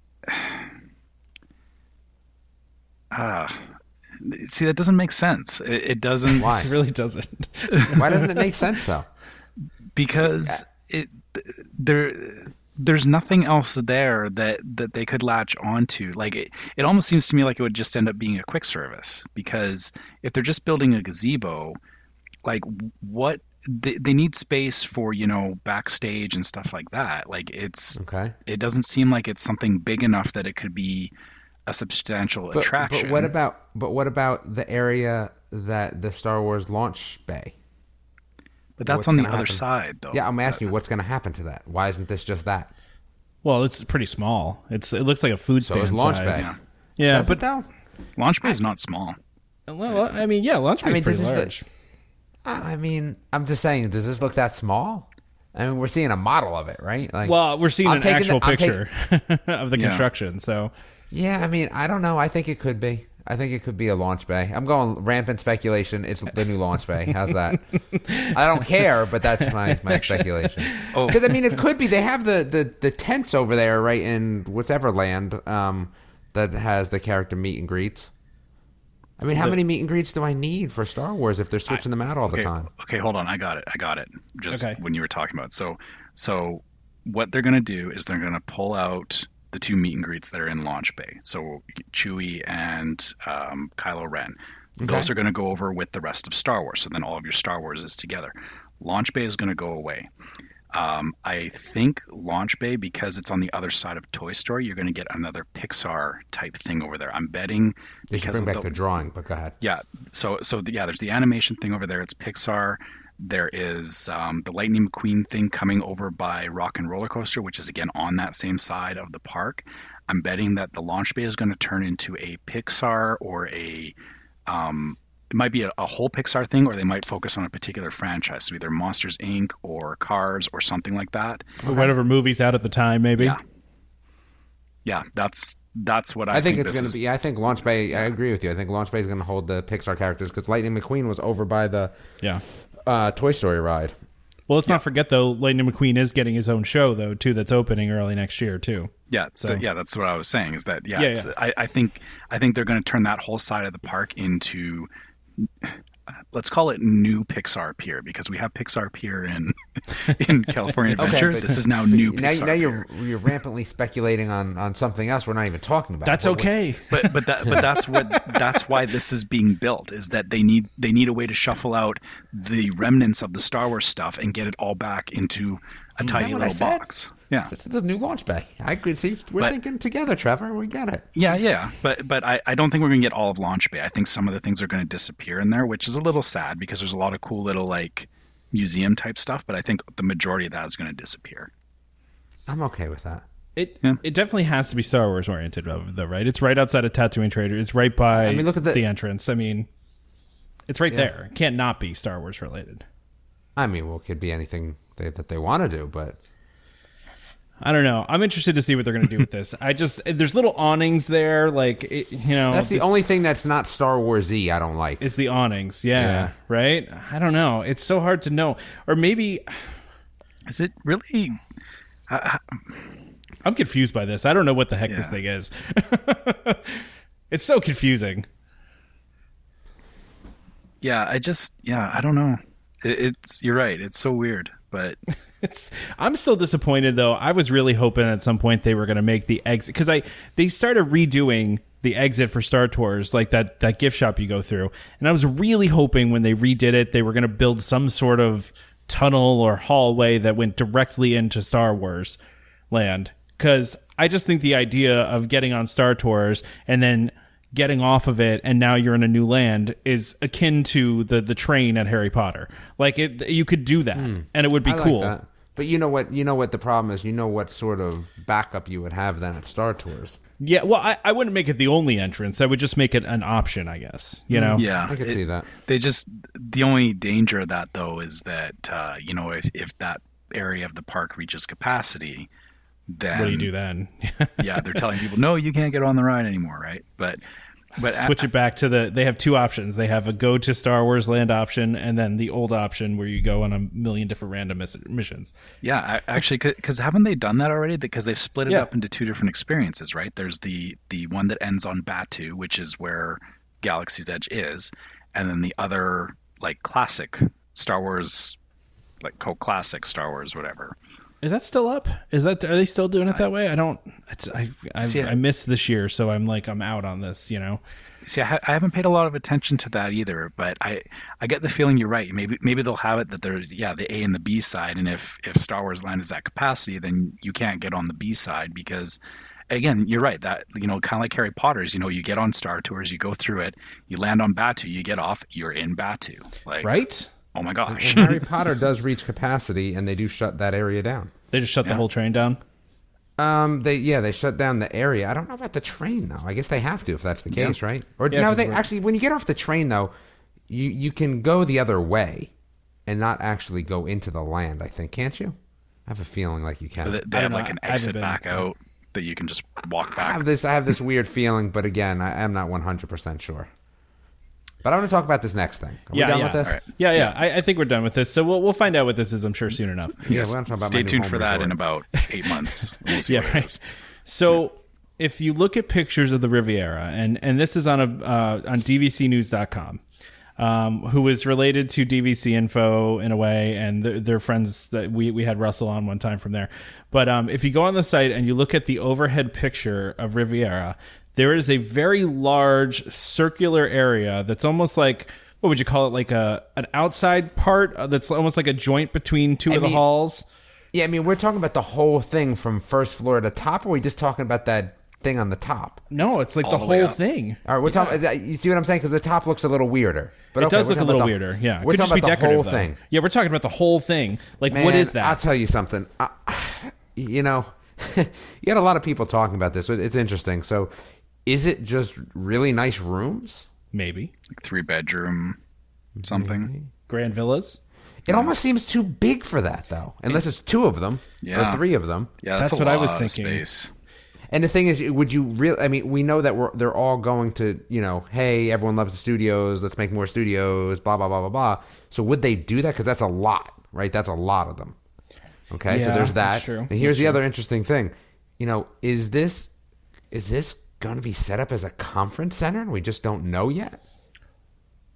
S3: ah, [SIGHS] see that doesn't make sense. It, it doesn't
S4: Why? [LAUGHS]
S2: It really doesn't.
S4: Why doesn't it make sense though?
S3: because it there there's nothing else there that that they could latch onto like it, it almost seems to me like it would just end up being a quick service because if they're just building a gazebo like what they, they need space for you know backstage and stuff like that like it's
S4: Okay.
S3: it doesn't seem like it's something big enough that it could be a substantial
S4: But,
S3: attraction
S4: but what about but what about the area that the Star Wars launch bay?
S3: But that's on the other
S4: happen?
S3: side though
S4: Yeah, I'm asking you what's going to happen to that. Why isn't this just that?
S2: well, it's pretty small. It's it looks like a food
S4: So
S2: stand
S4: is launch
S2: size.
S4: bay.
S2: Yeah,
S4: Does
S2: but
S4: it though?
S3: launch bay is not small
S2: well, I mean, yeah, launch bay
S4: I mean,
S2: is pretty
S4: this is the-
S2: large.
S4: I I mean, I'm just saying, does this look that small? I mean, we're seeing a model of it, right? Like,
S2: Well, we're seeing
S4: I'm
S2: an actual
S4: the- I'm
S2: picture [LAUGHS] of the
S3: Yeah.
S2: construction. So
S4: yeah, I mean, I don't know. I think it could be. I think it could be a launch bay. I'm going rampant speculation. It's the new launch bay. How's that? [LAUGHS] I don't care, but that's my, my speculation. [LAUGHS]
S3: Oh.
S4: Because I mean, it could be. They have the, the, the tents over there, right in whatever land um, that has the character meet and greets. I mean, how many meet and greets do I need for Star Wars if they're switching them out all the time?
S3: Okay, hold on. I got it. I got it. Just
S2: Okay.
S3: when you were talking about. it. So, so what they're going to do is they're going to pull out the two meet and greets that are in Launch Bay. So Chewie and um, Kylo Ren. Those are going to go over with the rest of Star Wars. So then all of your Star Wars is together. Launch Bay is going to go away. Um, I think Launch Bay, because it's on the other side of Toy Story, you're going to get another Pixar type thing over there. I'm betting
S4: They
S3: because
S4: bring
S3: of
S4: back
S3: the,
S4: the drawing, but go ahead.
S3: yeah. So so the, yeah, there's the animation thing over there. It's Pixar. There is um, the Lightning McQueen thing coming over by Rock and Roller Coaster, which is again on that same side of the park. I'm betting that the launch bay is going to turn into a Pixar or a um, it might be a, a whole Pixar thing, or they might focus on a particular franchise, so either Monsters Inc. or Cars or something like that.
S2: or whatever movie's out at the time, maybe.
S3: Yeah. Yeah, that's that's what I,
S4: I think, it's going to be. I think Launch Bay. I agree with you. I think Launch Bay is going to hold the Pixar characters because Lightning McQueen was over by the
S2: Yeah.
S4: Uh, Toy Story ride.
S2: Well, let's not forget though, Lightning McQueen is getting his own show though too. That's opening early next year too.
S3: Yeah,
S2: So-
S3: th- yeah, that's what I was saying. Is that yeah?
S2: Yeah, yeah.
S3: I, I think I think they're going to turn that whole side of the park into let's call it new Pixar Pier because we have Pixar Pier in [LAUGHS] in California Adventure.
S4: but-
S3: this is now new
S4: now,
S3: Pixar
S4: now you're you're rampantly speculating on, on something else we're not even talking about.
S2: That's
S4: What- what-
S2: okay. [LAUGHS]
S3: but but that but that's what that's why this is being built is that they need they need a way to shuffle out the remnants of the Star Wars stuff and get it all back into a tiny
S4: what
S3: little box. Yeah.
S4: This is the new Launch Bay. I agree. See, we're
S3: But-
S4: thinking together, Trevor. We get it.
S3: Yeah, yeah, but but I, I don't think we're gonna get all of Launch Bay. I think some of the things are gonna disappear in there, which is a little sad because there's a lot of cool little like museum type stuff. But I think the majority of that is gonna disappear.
S4: I'm okay with that.
S2: It
S3: Yeah.
S2: it definitely has to be Star Wars oriented though, right? It's right outside of Tatooine Trader. It's right by
S4: I mean, look at the-
S2: entrance. I mean, it's right there. It can't not be Star Wars related.
S4: I mean, well, it could be anything they, that they want to do, but
S2: I don't know. I'm interested to see what they're going to do with this. I just there's little awnings there, like it, you know.
S4: that's the
S2: this-
S4: only thing that's not Star Warsy I don't like.
S2: It's the awnings, yeah,
S4: Yeah.
S2: right. I don't know. It's so hard to know, or maybe
S3: Is it really?
S2: I'm confused by this. I don't know what the heck this thing is. [LAUGHS] it's so confusing.
S3: Yeah, I just yeah, I don't know. It, it's you're right. It's so weird, but [LAUGHS]
S2: It's I'm still disappointed though. I was really hoping at some point they were going to make the exit because I they started redoing the exit for Star Tours, like that that gift shop you go through, and I was really hoping when they redid it they were going to build some sort of tunnel or hallway that went directly into Star Wars land because I just think the idea of getting on Star Tours and then getting off of it and now you're in a new land is akin to the the train at Harry Potter. Like it, you could do that and it would be
S4: I like
S2: cool.
S4: that. But you know what? You know what the problem is. You know what sort of backup you would have then at Star Tours.
S2: Yeah, well, I, I wouldn't make it the only entrance. I would just make it an option, I guess. You know?
S3: yeah,
S4: I could
S3: it-
S4: see that.
S3: They just the only danger of that though is that uh, you know if if that area of the park reaches capacity, then
S2: what do you do then? [LAUGHS]
S3: yeah, they're telling people no, you can't get on the ride anymore, right? But but [LAUGHS]
S2: Switch it back to the. They have two options. They have a go to Star Wars Land option, and then the old option where you go on a million different random miss- missions.
S3: Yeah, I, actually, because haven't they done that already? Because they've split it
S2: Yeah.
S3: up into two different experiences, right? There's the the one that ends on Batuu, which is where Galaxy's Edge is, and then the other like classic Star Wars, like co-classic Star Wars, whatever.
S2: Is that still up? Is that are they still doing it that way? I don't. It's I I,
S3: See,
S2: I missed this year, so I'm like I'm out on this. You know.
S3: See, I, ha- I haven't paid a lot of attention to that either, but I I get the feeling you're right. Maybe maybe they'll have it that there's yeah the A and the B side, and if if Star Wars Land is at capacity, then you can't get on the B side because again you're right that you know kind of like Harry Potter's. You know, you get on Star Tours, you go through it, you land on Batuu, you get off, you're in Batuu. Like
S2: Right?
S3: Oh my gosh,
S4: And Harry [LAUGHS] Potter does reach capacity, and they do shut that area down.
S2: They just shut the whole train down.
S4: Um, they yeah, they shut down the area. I don't know about the train though. I guess they have to if that's the case, right? Or
S2: Yeah,
S4: no,
S2: 'cause
S4: they actually when you get off the train though, you you can go the other way and not actually go into the land. I think, can't you? I have a feeling like you can.
S3: they,
S2: I
S3: they have
S2: don't
S3: like an
S2: I haven't
S3: exit
S2: been,
S3: back
S2: so-
S3: out that you can just walk
S4: I
S3: back.
S4: have this I have this weird feeling, but again, I am not one hundred percent sure. But I want to talk about this next thing. Are we
S2: yeah,
S4: done
S2: yeah.
S4: with this?
S3: All right.
S2: yeah, yeah. I, I think we're done with this. So we'll we'll find out what this is. I'm sure soon enough.
S4: Yeah,
S3: Yes,
S4: we're talk about
S3: Stay
S4: new
S3: tuned for that in about eight months. [LAUGHS] We'll see
S2: yeah,
S3: what
S2: right.
S3: is.
S2: So if you look at pictures of the Riviera, and and this is on a uh, on DVCNews.com, um, who is related to DVC Info in a way, and they're, they're friends that we we had Russell on one time from there. But um, if you go on the site and you look at the overhead picture of Riviera, there is a very large circular area that's almost like. What would you call it? Like a an outside part uh, that's almost like a joint between two
S4: I
S2: of the halls.
S4: Yeah, I mean, we're talking about the whole thing from first floor to top, or are we just talking about that thing on the top?
S2: No, it's like the
S3: the
S2: whole
S3: up.
S2: thing.
S4: All right, we're talking. You see what I'm saying? Because the top looks a little weirder. But
S2: It
S4: okay,
S2: does look a little
S4: the-
S2: weirder. Yeah,
S4: we're
S2: could just
S4: talking
S2: be
S4: about the
S2: decorative.
S4: whole
S2: though.
S4: thing.
S2: Yeah, we're talking about the whole thing. Like, what
S4: Man,
S2: is that?
S4: I'll tell you something. I, [SIGHS] you know, [LAUGHS] you had a lot of people talking about this. It's interesting. So, is it just really nice rooms?
S2: Maybe
S3: Like three bedroom something.
S2: grand villas.
S4: It almost seems too big for that, though. Unless it's two of them
S3: Yeah.
S4: or three of them.
S3: Yeah, that's,
S2: That's
S3: a
S2: what I was
S3: of
S2: thinking.
S3: Space.
S4: And the thing is, would you really? I mean, we know that we're they're all going to, you know, hey, everyone loves the studios. Let's make more studios. Blah blah blah blah blah. So would they do that? Because that's a lot, right? That's a lot of them. Okay, so there's that.
S2: that's true.
S4: And here's
S2: That's
S4: the
S2: true.
S4: other interesting thing. You know, is this is this going to be set up as a conference center? and We just don't know yet.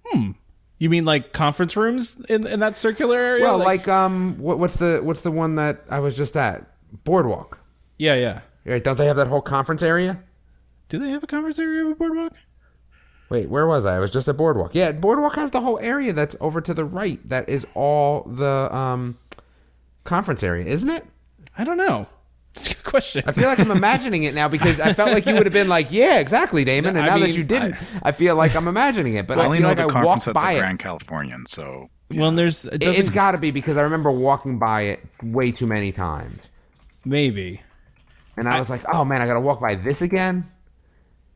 S4: Hmm.
S2: You mean like conference rooms in, in that circular area?
S4: Well, like, um, what, what's the what's the one that I was just at? Boardwalk.
S2: yeah, yeah.
S4: Right? Don't they have that whole conference area?
S2: Do they have a conference area with boardwalk?
S4: Wait, where was I? I was just at Boardwalk. Yeah, Boardwalk has the whole area that's over to the right. That is all the um, conference area, isn't it?
S2: I don't know. That's a good question.
S4: I feel like I'm imagining it now because I felt like you would have been like, "Yeah, exactly, Damon." And
S2: I
S4: now that you didn't, I, feel like I'm imagining it. But
S3: I
S4: I feel like I walked
S3: at
S4: by
S3: the
S4: it.
S3: Grand Californian, so
S2: Well, there's it
S4: It-
S2: doesn't,
S4: It's got to be because I remember walking by it way too many times,
S2: maybe.
S4: and I was like, "Oh man, I got to walk by this again."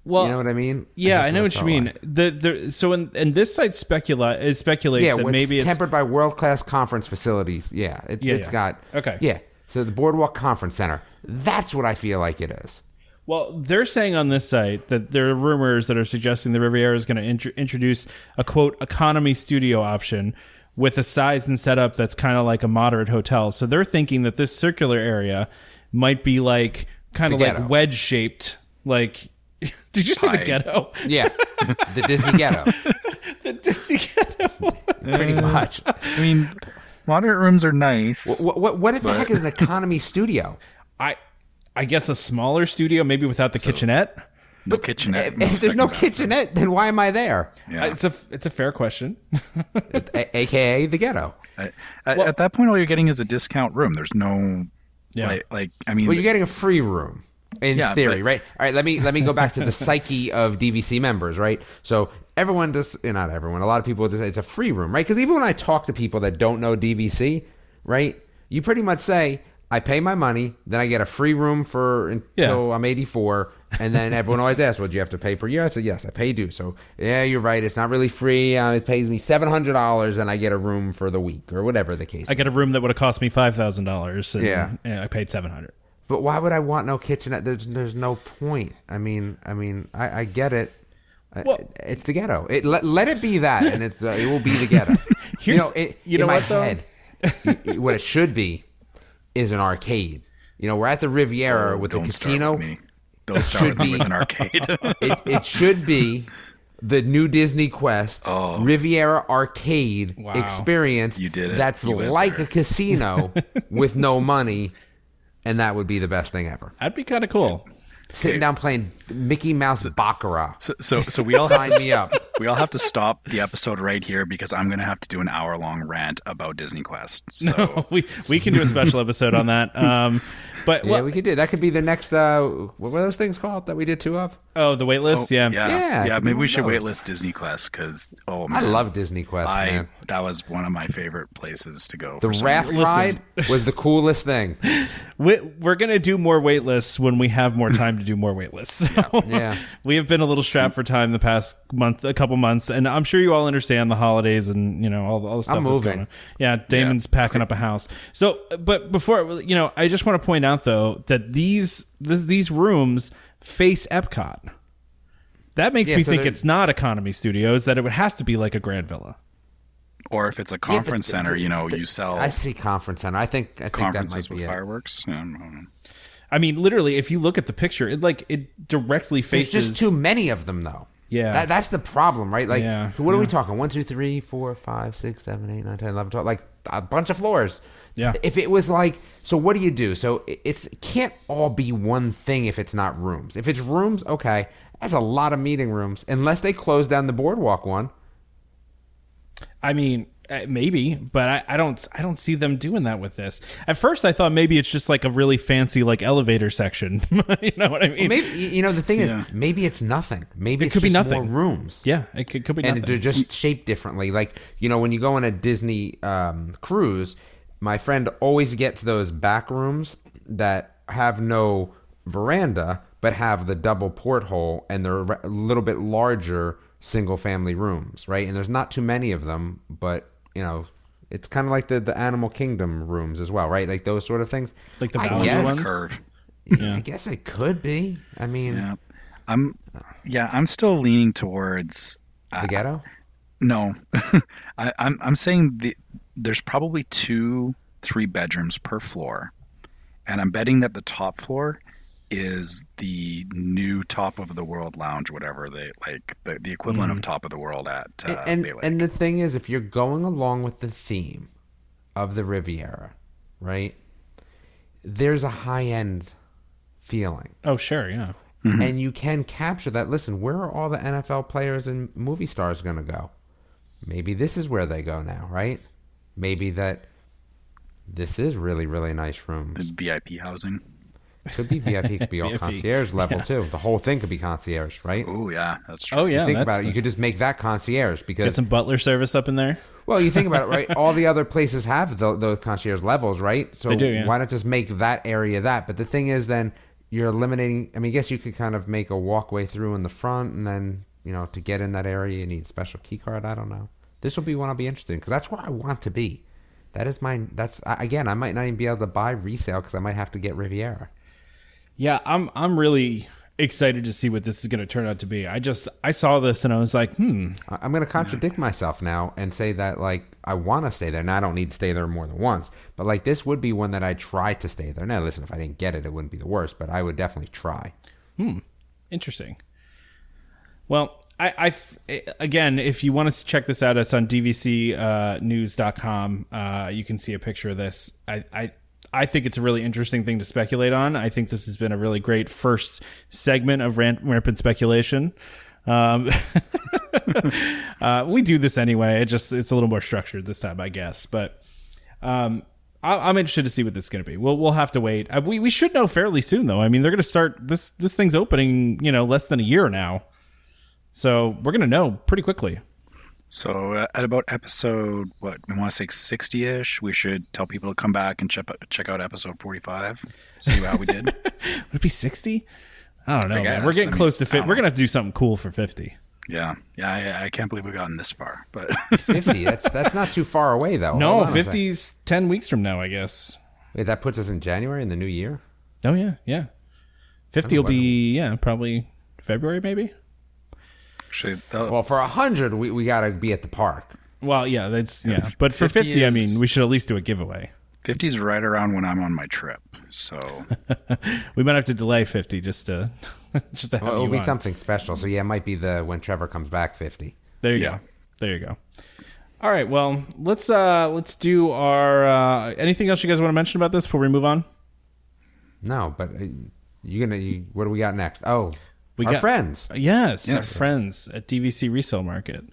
S2: Well,
S4: you know what I mean?
S2: yeah,
S4: That's
S2: I know what you mean.
S4: like.
S2: The the so in and this site specula it speculates
S4: Yeah,
S2: that maybe
S4: it's
S2: it's
S4: tempered by world class conference facilities. Yeah, it,
S2: Yeah,
S4: it's
S2: yeah.
S4: got
S2: Okay.
S4: Yeah, so the Boardwalk Conference Center. That's what I feel like it is.
S2: Well, they're saying on this site that there are rumors that are suggesting the Riviera is going to int- introduce a quote economy studio option with a size and setup that's kind of like a moderate hotel. So they're thinking that this circular area might be like kind of like wedge shaped. Like, [LAUGHS] did you say the ghetto?
S4: Yeah, the Disney Ghetto, [LAUGHS]
S2: the Disney ghetto.
S4: pretty much.
S3: I mean, moderate rooms are nice.
S4: What what, what the heck is an [LAUGHS] economy studio?
S2: I, I guess a smaller studio, maybe without the kitchenette.
S3: No kitchenette.
S4: If, if there's no
S3: second bathroom.
S4: kitchenette, then why am I there?
S3: Yeah.
S2: It's a it's a fair question.
S4: A- [LAUGHS] AKA the ghetto.
S3: At, at- at that point, all you're getting is a discount room. There's no,
S2: Yeah.
S3: like, like I mean,
S4: Well, you're getting a free room in
S3: Yeah,
S4: theory,
S3: but-
S4: right? All right, let me let me go back to the psyche of DVC members, right? So everyone just eh, not everyone, a lot of people just it's a free room, right? Because even when I talk to people that don't know DVC, right, you pretty much say I pay my money, then I get a free room for until
S2: Yeah.
S4: I'm 84, and then [LAUGHS] everyone always asks, "Well, do you have to pay per year?" I said, "Yes, I pay due." So yeah, you're right. It's not really free. Uh, it pays me seven hundred dollars, and I get a room for the week or whatever the case.
S2: I get a room that would have cost me five thousand dollars.
S4: Yeah.
S2: I paid seven hundred.
S4: But why would I want no kitchenette? There's there's no point. I mean, I mean, I, I get it. I-
S2: Well-
S4: it's the ghetto. It let, let it be that, and it's uh, it will be the ghetto. [LAUGHS] you
S2: Here's-
S4: know, it,
S2: you know
S4: in my
S2: what, though?
S4: head, y- y- what it should be is an arcade. You know, we're at the Riviera with the
S3: Oh, Don't start
S4: casino.
S3: with me. Don't start with,
S4: should
S3: with
S4: be-
S3: an arcade. [LAUGHS]
S4: it, it should be the new Disney Quest
S3: Oh.
S4: Riviera Arcade
S2: Wow.
S4: experience.
S3: You did it.
S4: That's
S3: You
S4: like a casino [LAUGHS] with no money, and that would be the best thing ever.
S2: That'd be kind of cool.
S4: Sitting down playing Mickey Mouse Baccarat.
S3: so, so, so we all have [LAUGHS]
S4: Sign
S3: to,
S4: me up. [LAUGHS]
S3: We all have to stop the episode right here because I'm going to have to do an hour long rant about Disney Quest. [LAUGHS] So
S2: we we can do a special episode on that. Um, but
S4: Yeah,
S2: well,
S4: we could do that. Could be the next. Uh, what were those things called that we did two of?
S2: oh, the wait list. yeah.
S3: yeah,
S4: Yeah,
S3: yeah. Maybe we should
S4: those.
S3: waitlist Disney Quest because oh man.
S4: I love Disney Quest,
S3: I
S4: man.
S3: that was one of my favorite places to go.
S4: The
S3: for
S4: raft
S3: reason.
S4: ride was the coolest thing. [LAUGHS]
S2: We, we're gonna do more waitlists when we have more time to do more waitlists. [LAUGHS] So
S4: Yeah. [LAUGHS]
S2: we have been a little strapped for time the past month, a couple months, and I'm sure you all understand the holidays and you know all, all the stuff.
S4: I'm
S2: that's
S4: moving.
S2: going on. Yeah, Damon's packing up a house. So, but before you know, I just want to point out though that these this, these rooms face Epcot. That makes
S4: Yeah,
S2: me
S4: so
S2: think it's not Economy Studios. That it would has to be like a Grand Villa.
S3: or if it's a
S4: Yeah,
S3: conference
S4: the-
S3: center,
S4: the-
S3: you know,
S4: the-
S3: you sell
S4: I see conference center. I think I think that
S3: conferences
S4: might
S3: with
S4: be it.
S3: fireworks. Yeah, I don't know.
S2: I mean, literally, if you look at the picture, it like it directly
S4: There's
S2: faces.
S4: just too many of them, though.
S2: Yeah.
S4: that, that's the problem, right? Like,
S2: Yeah,
S4: so what are we talking? One, two, three, four, five, six, seven, eight, nine, ten, eleven, twelve. Like a bunch of floors.
S2: Yeah.
S4: If it was like, so what do you do? So it's it can't all be one thing if it's not rooms. If it's rooms, okay, that's a lot of meeting rooms. Unless they close down the boardwalk one.
S2: I mean, uh, maybe, but I, I don't. I don't see them doing that with this. At first, I thought maybe it's just like a really fancy like elevator section. [LAUGHS] you know what I mean?
S4: Maybe you know the thing
S3: Yeah.
S4: is maybe it's nothing. Maybe
S2: It
S4: it's
S2: could be nothing.
S4: more rooms.
S2: Yeah, it could, could be
S4: and
S2: nothing.
S4: they're just shaped differently. Like you know, when you go on a Disney um, cruise, my friend always gets those back rooms that have no veranda but have the double porthole, and they're a little bit larger single family rooms, right? And there's not too many of them, but you know. It's kind of like the, the Animal Kingdom rooms as well, right? Like those sort of things.
S2: Like the
S4: I
S2: Bowser ones?
S3: Curve.
S4: I guess it could be. I mean,
S3: Yeah, I'm. Yeah, I'm still leaning towards
S4: the ghetto.
S3: Uh, no, [LAUGHS] I, I'm I'm saying the there's probably two three bedrooms per floor, and I'm betting that the top floor is the new top of the world lounge, whatever they like the, the equivalent of top of the world at uh,
S4: and
S3: Bay Lake.
S4: and the thing is, if you're going along with the theme of the Riviera, right? There's a high end feeling,
S2: oh, sure, yeah.
S4: and you can capture that. Listen, where are all the NFL players and movie stars going to go? Maybe this is where they go now, right? Maybe that this is really really nice rooms.
S3: the VIP housing.
S4: Could be VIP, could be all [LAUGHS]
S2: VIP,
S4: concierge level
S2: yeah.
S4: too. The whole thing could be concierge, right?
S3: Oh yeah, that's true.
S2: Oh yeah,
S4: Think about it. You could just make that concierge because
S2: get some butler service up in there.
S4: Well, you think about it, right? [LAUGHS] All the other places have the, those concierge levels, right? So
S2: They do, yeah.
S4: why not just make that area that? But the thing is, then you're eliminating. I mean, I guess you could kind of make a walkway through in the front, and then you know to get in that area, you need a special key card. I don't know. This will be one I'll be interested in because that's where I want to be. That is my. That's again. I might not even be able to buy resale because I might have to get Riviera.
S2: Yeah, I'm I'm really excited to see what this is going to turn out to be. I just I saw this and I was like, hmm,
S4: I'm going to contradict myself now and say that like I want to stay there. Now I don't need to stay there more than once, but like this would be one that I try to stay there. Now listen, if I didn't get it, it wouldn't be the worst, but I would definitely try. Hmm.
S2: Interesting. Well, I, I again, if you want to check this out, it's on dvcnews.com. Uh, you can see a picture of this. I, I, I think it's a really interesting thing to speculate on. I think this has been a really great first segment of rampant speculation. Um, [LAUGHS] uh, we do this anyway. It just it's a little more structured this time, I guess. But um, I, I'm interested to see what this is going to be. We'll we'll have to wait. Uh, we we should know fairly soon, though. I mean, they're going to start this this thing's opening, you know, less than a year now, so we're going to know pretty quickly.
S3: So uh, at about episode what we want to say sixty ish, we should tell people to come back and check check out episode forty five, see how we did. [LAUGHS]
S2: Would it be sixty? I don't know.
S3: I
S2: man. We're getting
S3: I mean,
S2: close to
S3: I
S2: fit.
S3: don't
S2: We're gonna have to do something cool for fifty.
S3: yeah, yeah, I, I can't believe we've gotten this far, but [LAUGHS]
S4: Fifty. that's that's not too far away though.
S2: No,
S4: Hold on a sec.
S2: fifty's ten weeks from now, I guess.
S4: Wait, that puts us in January in the new year.
S2: Oh yeah, yeah. Fifty will be yeah probably February maybe.
S3: Actually, that,
S4: Well, for a hundred, we, we got to be at the park.
S2: Well, yeah, that's yeah. But for
S3: 50
S2: fifty, I mean, we should at least do a giveaway.
S3: 50 is right around when I'm on my trip. So [LAUGHS]
S2: We might have to delay fifty just to [LAUGHS] just to have
S4: Well, it'll
S2: you
S4: be
S2: on.
S4: something special. So yeah, it might be the when Trevor comes back fifty.
S2: There you
S3: Yeah.
S2: go. There you go. All right. Well, let's uh let's do our uh anything else you guys want to mention about this before we move on?
S4: No, but uh, you gonna you, what do we got next? Oh,
S2: We
S4: our
S2: got-
S4: friends.
S2: Yes, our
S3: Yes.
S2: friends at DVC Resale Market.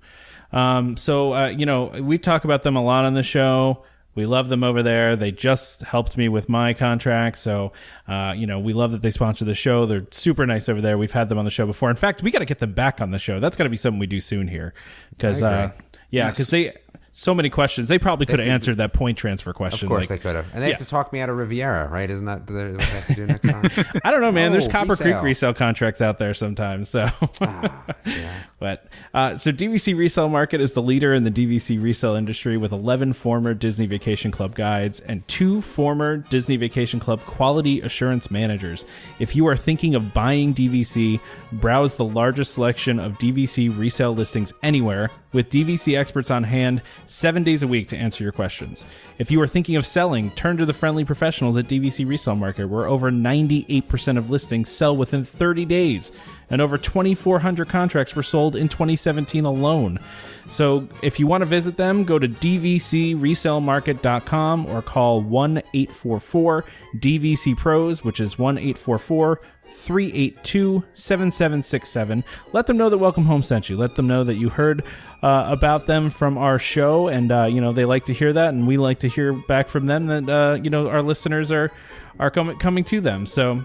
S2: Um, so uh, you know we talk about them a lot on the show. We love them over there. They just helped me with my contract, so uh, you know we love that they sponsor the show. They're super nice over there. We've had them on the show before. In fact, we got to get them back on the show. That's got to be something we do soon here, because uh,
S4: agree.
S2: yeah,
S3: Yes.
S2: because they so many questions. They probably could have answered that point transfer question.
S4: Of course
S2: like,
S4: they could have, and they
S2: yeah.
S4: have to talk me out of Riviera, right? Isn't that what they have to do next time? [LAUGHS]
S2: I don't know, man. There's
S4: Oh,
S2: Copper Creek
S4: resale.
S2: resale contracts out there sometimes. So,
S4: Ah, [LAUGHS]
S2: but uh, so DVC Resale Market is the leader in the DVC resale industry with 11 former Disney Vacation Club guides and two former Disney Vacation Club quality assurance managers. If you are thinking of buying DVC, browse the largest selection of DVC resale listings anywhere with DVC experts on hand seven days a week to answer your questions. If you are thinking of selling, turn to the friendly professionals at DVC Resale Market, where over 98% of listings sell within 30 days, and over 2,400 contracts were sold in 2017 alone. So if you want to visit them, go to dvcresalemarket.com or call 1 844 DVC Pros, which is 1 844 382 7767. Let them know that Welcome Home sent you. Let them know that you heard uh, about them from our show, and uh, you know they like to hear that, and we like to hear back from them that uh, you know our listeners are are coming coming to them. So.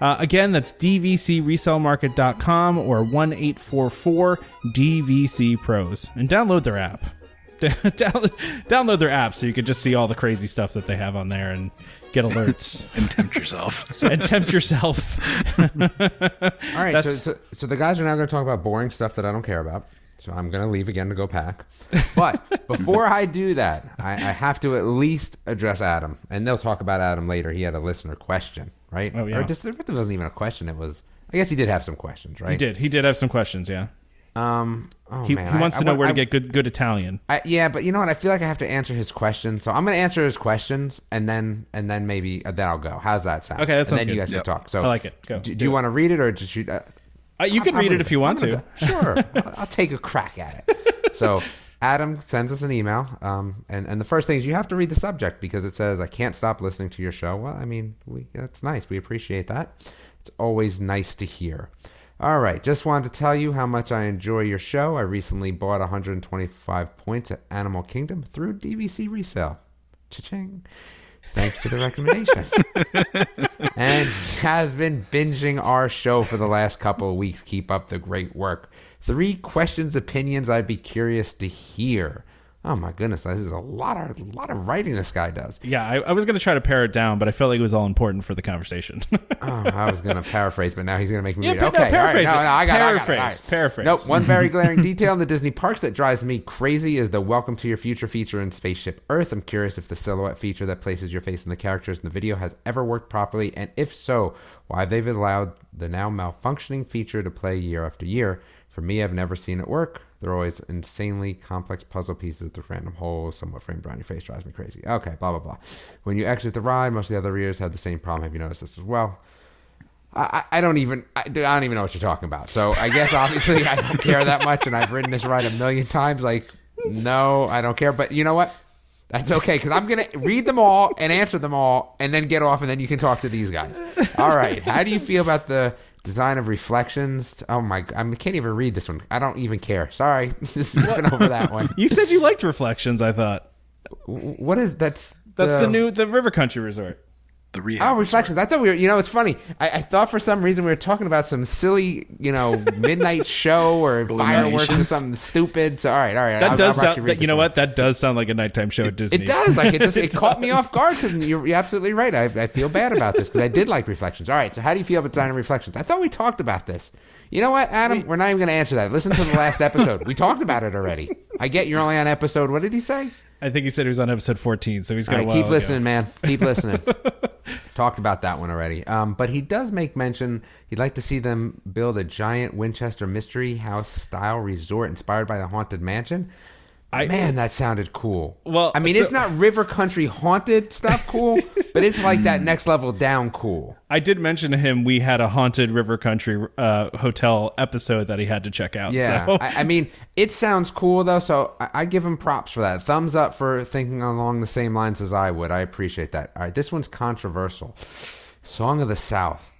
S2: Uh, again, that's dvcresalemarket.com or 1 844 DVC Pros. And download their app. [LAUGHS] download their app so you can just see all the crazy stuff that they have on there and get alerts [LAUGHS]
S3: and tempt yourself. [LAUGHS]
S2: and tempt yourself. [LAUGHS]
S4: All right, so, so so the guys are now going to talk about boring stuff that I don't care about. So I'm going to leave again to go pack. But before I do that, I, I have to at least address Adam, and they'll talk about Adam later. He had a listener question, right?
S2: Oh, yeah.
S4: Or just, it wasn't even a question. It was. I guess he did have some questions, right?
S2: He did. He did have some questions, yeah.
S4: Um. Oh
S2: He,
S4: man,
S2: he wants
S4: I
S2: to know
S4: want-
S2: where to get good good Italian.
S4: I, yeah, but you know what? I feel like I have to answer his question, so I'm going to answer his questions, and then and then maybe uh, then I'll go. How's that sound?
S2: Okay, that
S4: and then you guys
S3: Yep.
S4: can talk. So
S2: I like it. Go.
S4: Do, do
S2: Do
S4: you want to read it or just shoot? Uh,
S2: Uh, you can
S4: I'm
S2: read it if you want to.
S4: go- Sure, [LAUGHS] I'll, I'll take a crack at it. So Adam sends us an email, um, and and the first thing is you have to read the subject because it says I can't stop listening to your show. Well, I mean, we that's nice. We appreciate that. It's always nice to hear. All right, just wanted to tell you how much I enjoy your show. I recently bought 125 points at Animal Kingdom through DVC resale. Cha-ching. Thanks to the recommendation. [LAUGHS] and has been binging our show for the last couple of weeks. Keep up the great work. Three questions, opinions I'd be curious to hear. Oh my goodness, this is a lot of a lot of writing this guy does.
S2: Yeah, I, I was going to try to pare it down, but I felt like it was all important for the conversation. [LAUGHS]
S4: Oh, I was gonna paraphrase, but now he's gonna make me
S2: Yeah,
S4: read.
S2: but no,
S4: Okay, all right,
S2: paraphrase
S4: no, no, I got it, I got it,
S2: Paraphrase,
S4: right.
S2: paraphrase.
S4: Nope. One very [LAUGHS] glaring detail in the Disney parks that drives me crazy is the "Welcome to Your Future" feature in Spaceship Earth. I'm curious if the silhouette feature that places your face in the characters in the video has ever worked properly, and if so, why they've allowed the now malfunctioning feature to play year after year. For me, I've never seen it work. They're always insanely complex puzzle pieces with random holes, somewhat framed around your face, drives me crazy. Okay, blah blah blah. When you exit the ride, most of the other readers have the same problem. Have you noticed this as well? I, I don't even I, I don't even know what you're talking about. So I guess obviously I don't care that much, and I've ridden this ride a million times. Like, no, I don't care. But you know what? That's okay because I'm gonna read them all and answer them all, and then get off, and then you can talk to these guys. All right. How do you feel about the design of reflections? Oh my! I can't even read this one. I don't even care. Sorry, [LAUGHS] just skipping over that one. [LAUGHS]
S2: you said you liked Reflections, I thought.
S4: What is that's
S2: That's the new the River Country Resort.
S3: The rehab.
S4: Oh, reflections. I thought we were. You know, it's funny. I, I thought for some reason we were talking about some silly, you know, [LAUGHS] midnight show or fireworks or something stupid. So all right, all right.
S2: That
S4: I'll-
S2: does
S4: I'll
S2: sound. That, you know
S4: one.
S2: what? That does sound like a nighttime show at Disney.
S4: It does. Like it [LAUGHS] just it, caught me off guard because you're, you're absolutely right. I, I feel bad about this because I did like reflections. All right. So how do you feel about design and reflections? I thought we talked about this. You know what, Adam? We're not even going to answer that. Listen to the last [LAUGHS] episode. We talked about it already. I get you're only on episode. What did he say?
S2: I think he said he was on episode 14, so he's got
S4: right,
S2: a while
S4: keep listening, man. Keep listening. [LAUGHS] Talked about that one already. Um, but he does make mention he'd like to see them build a giant Winchester Mystery House style resort inspired by the Haunted Mansion.
S2: I-
S4: Man, that sounded cool.
S2: Well,
S4: I mean,
S2: so-
S4: it's not river country haunted stuff cool, [LAUGHS] but it's like that next level down cool.
S2: I did mention to him we had a haunted river country uh, hotel episode that he had to check out.
S4: Yeah,
S2: so.
S4: I, I mean, it sounds cool though, so I, I give him props for that. Thumbs up for thinking along the same lines as I would. I appreciate that. All right, this one's controversial. Song of the South.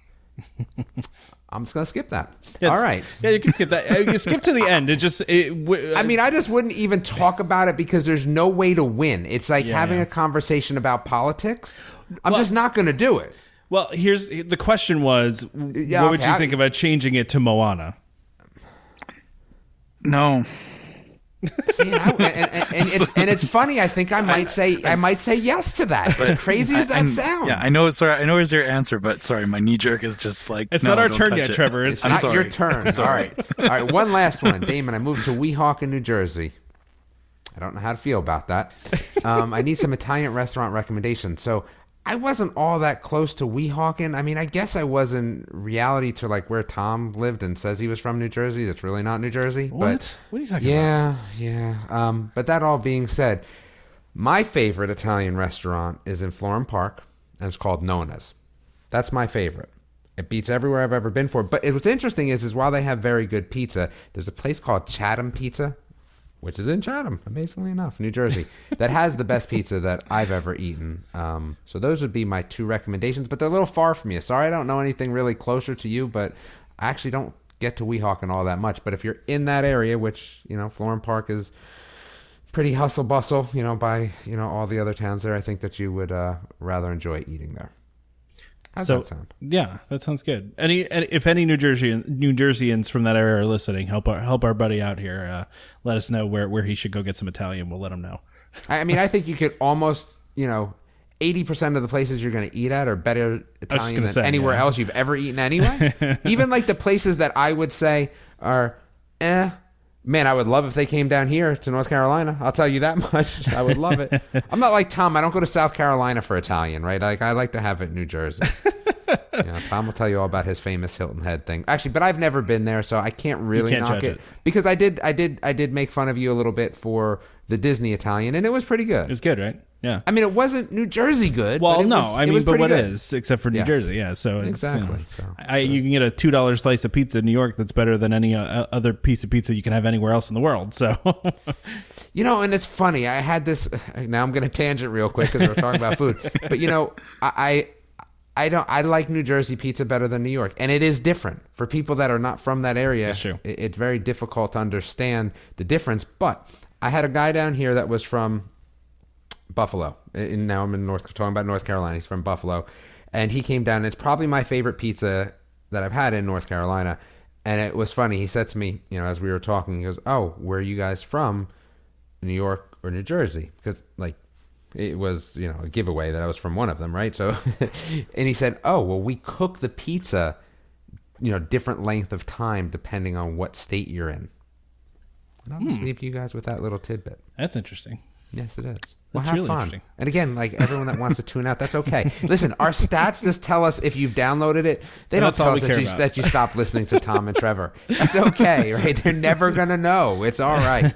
S4: I'm just gonna skip that.
S2: Yeah,
S4: All
S2: it's-
S4: right.
S2: Yeah, you can skip that. Uh, You skip to the end. It just. It, w-
S4: I mean, I just wouldn't even talk about it because there's no way to win. It's like
S2: Yeah,
S4: having
S2: yeah.
S4: a conversation about politics. I'm
S2: Well-
S4: just not going to do it.
S2: well, here's the question: Was
S4: Yeah,
S2: what would you
S4: I-
S2: think about changing it to Moana?
S3: No.
S4: See, and, I- and, and, and, it's, [LAUGHS] and it's funny. I think I might say I might say yes to that. As crazy as that
S3: And-
S4: sounds.
S3: Yeah, I know. Sorry, I know is your answer, but sorry, my knee jerk is just like
S2: It's
S3: no,
S2: not our turn yet,
S3: it.
S2: Trevor. It's
S3: I'm
S4: not
S3: sorry.
S4: your turn. [LAUGHS] All
S3: sorry.
S4: right. All right. One last one. Damon, I moved to Weehawken, New Jersey. I don't know how to feel about that. Um, I need some Italian restaurant recommendations. So I wasn't all that close to Weehawken. I mean, I guess I was in reality to like where Tom lived and says he was from New Jersey. That's really not New Jersey.
S2: What?
S4: But
S2: what are you talking about?
S4: yeah, yeah. Um, but that all being said, my favorite Italian restaurant is in Florham Park, and it's called Nona's. That's my favorite. It beats everywhere I've ever been for. But what's interesting is, is while they have very good pizza, there's a place called Chatham Pizza, which is in Chatham, amazingly enough, New Jersey, that has the best pizza that I've ever eaten. Um, so those would be my two recommendations, but they're a little far from you. Sorry, I don't know anything really closer to you, but I actually don't get to Weehawken all that much. But if you're in that area, which you know, Florham Park is pretty hustle bustle, you know, by you know all the other towns there, I think that you would uh, rather enjoy eating there. How's
S2: So
S4: that sound?
S2: yeah, that sounds good. Any and if any New Jersey New Jerseyans from that area are listening, help our help our buddy out here. Uh, let us know where where he should go get some Italian. We'll let him know.
S4: I I mean, I think you could almost, you know, eighty percent of the places you're going to eat at are better Italian than
S2: say,
S4: anywhere
S2: yeah.
S4: else you've ever eaten anyway. [LAUGHS] Even like the places that I would say are, eh. Man, I would love if they came down here to North Carolina. I'll tell you that [LAUGHS] much. I would love it. [LAUGHS] I'm not like Tom. I don't go to South Carolina for Italian, right? Like I like to have it in New Jersey. [LAUGHS] you know, Tom will tell you all about his famous Hilton Head thing. Actually, but I've never been there, so I can't really
S2: can't
S4: knock it.
S2: it.
S4: because I did, I did, I did make fun of you a little bit for the Disney Italian, and it was pretty good.
S2: It's good, right? Yeah.
S4: I mean, it wasn't New Jersey good.
S2: Well,
S4: but
S2: no,
S4: was-
S2: I mean, but what
S4: good.
S2: is except for New
S4: Yes.
S2: Jersey? Yeah, so it's,
S4: Exactly,
S2: You, know,
S4: so-
S2: I, you can get a two dollar slice of pizza in New York that's better than any uh, other piece of pizza you can have anywhere else in the world. So [LAUGHS]
S4: You know, and it's funny. I had this. [LAUGHS] Now I'm going to tangent real quick because we're talking about food. But you know, [LAUGHS] I, I, I don't. I like New Jersey pizza better than New York, and it is different for people that are not from that area. It- it's very difficult to understand the difference. But I had a guy down here that was from Buffalo. And now I'm in North talking about North Carolina. He's from Buffalo, and he came down. And it's probably my favorite pizza that I've had in North Carolina. And it was funny. He said to me, you know, as we were talking, he goes, "Oh, where are you guys from? New York or New Jersey?" Because like it was, you know, a giveaway that I was from one of them, right? So, [LAUGHS] and he said, "Oh, well, we cook the pizza, you know, different length of time depending on what state you're in." And I'll
S2: Hmm.
S4: just leave you guys with that little tidbit.
S2: that's interesting.
S4: Yes, it is. Well,
S2: That's
S4: have
S2: really
S4: fun. And again, like everyone that wants to tune out, that's okay. Listen, our stats just tell us if you've downloaded it. They
S2: And
S4: don't tell us that you,
S2: about.
S4: that you stopped listening to Tom and Trevor. That's okay, right? They're never gonna know. It's all right.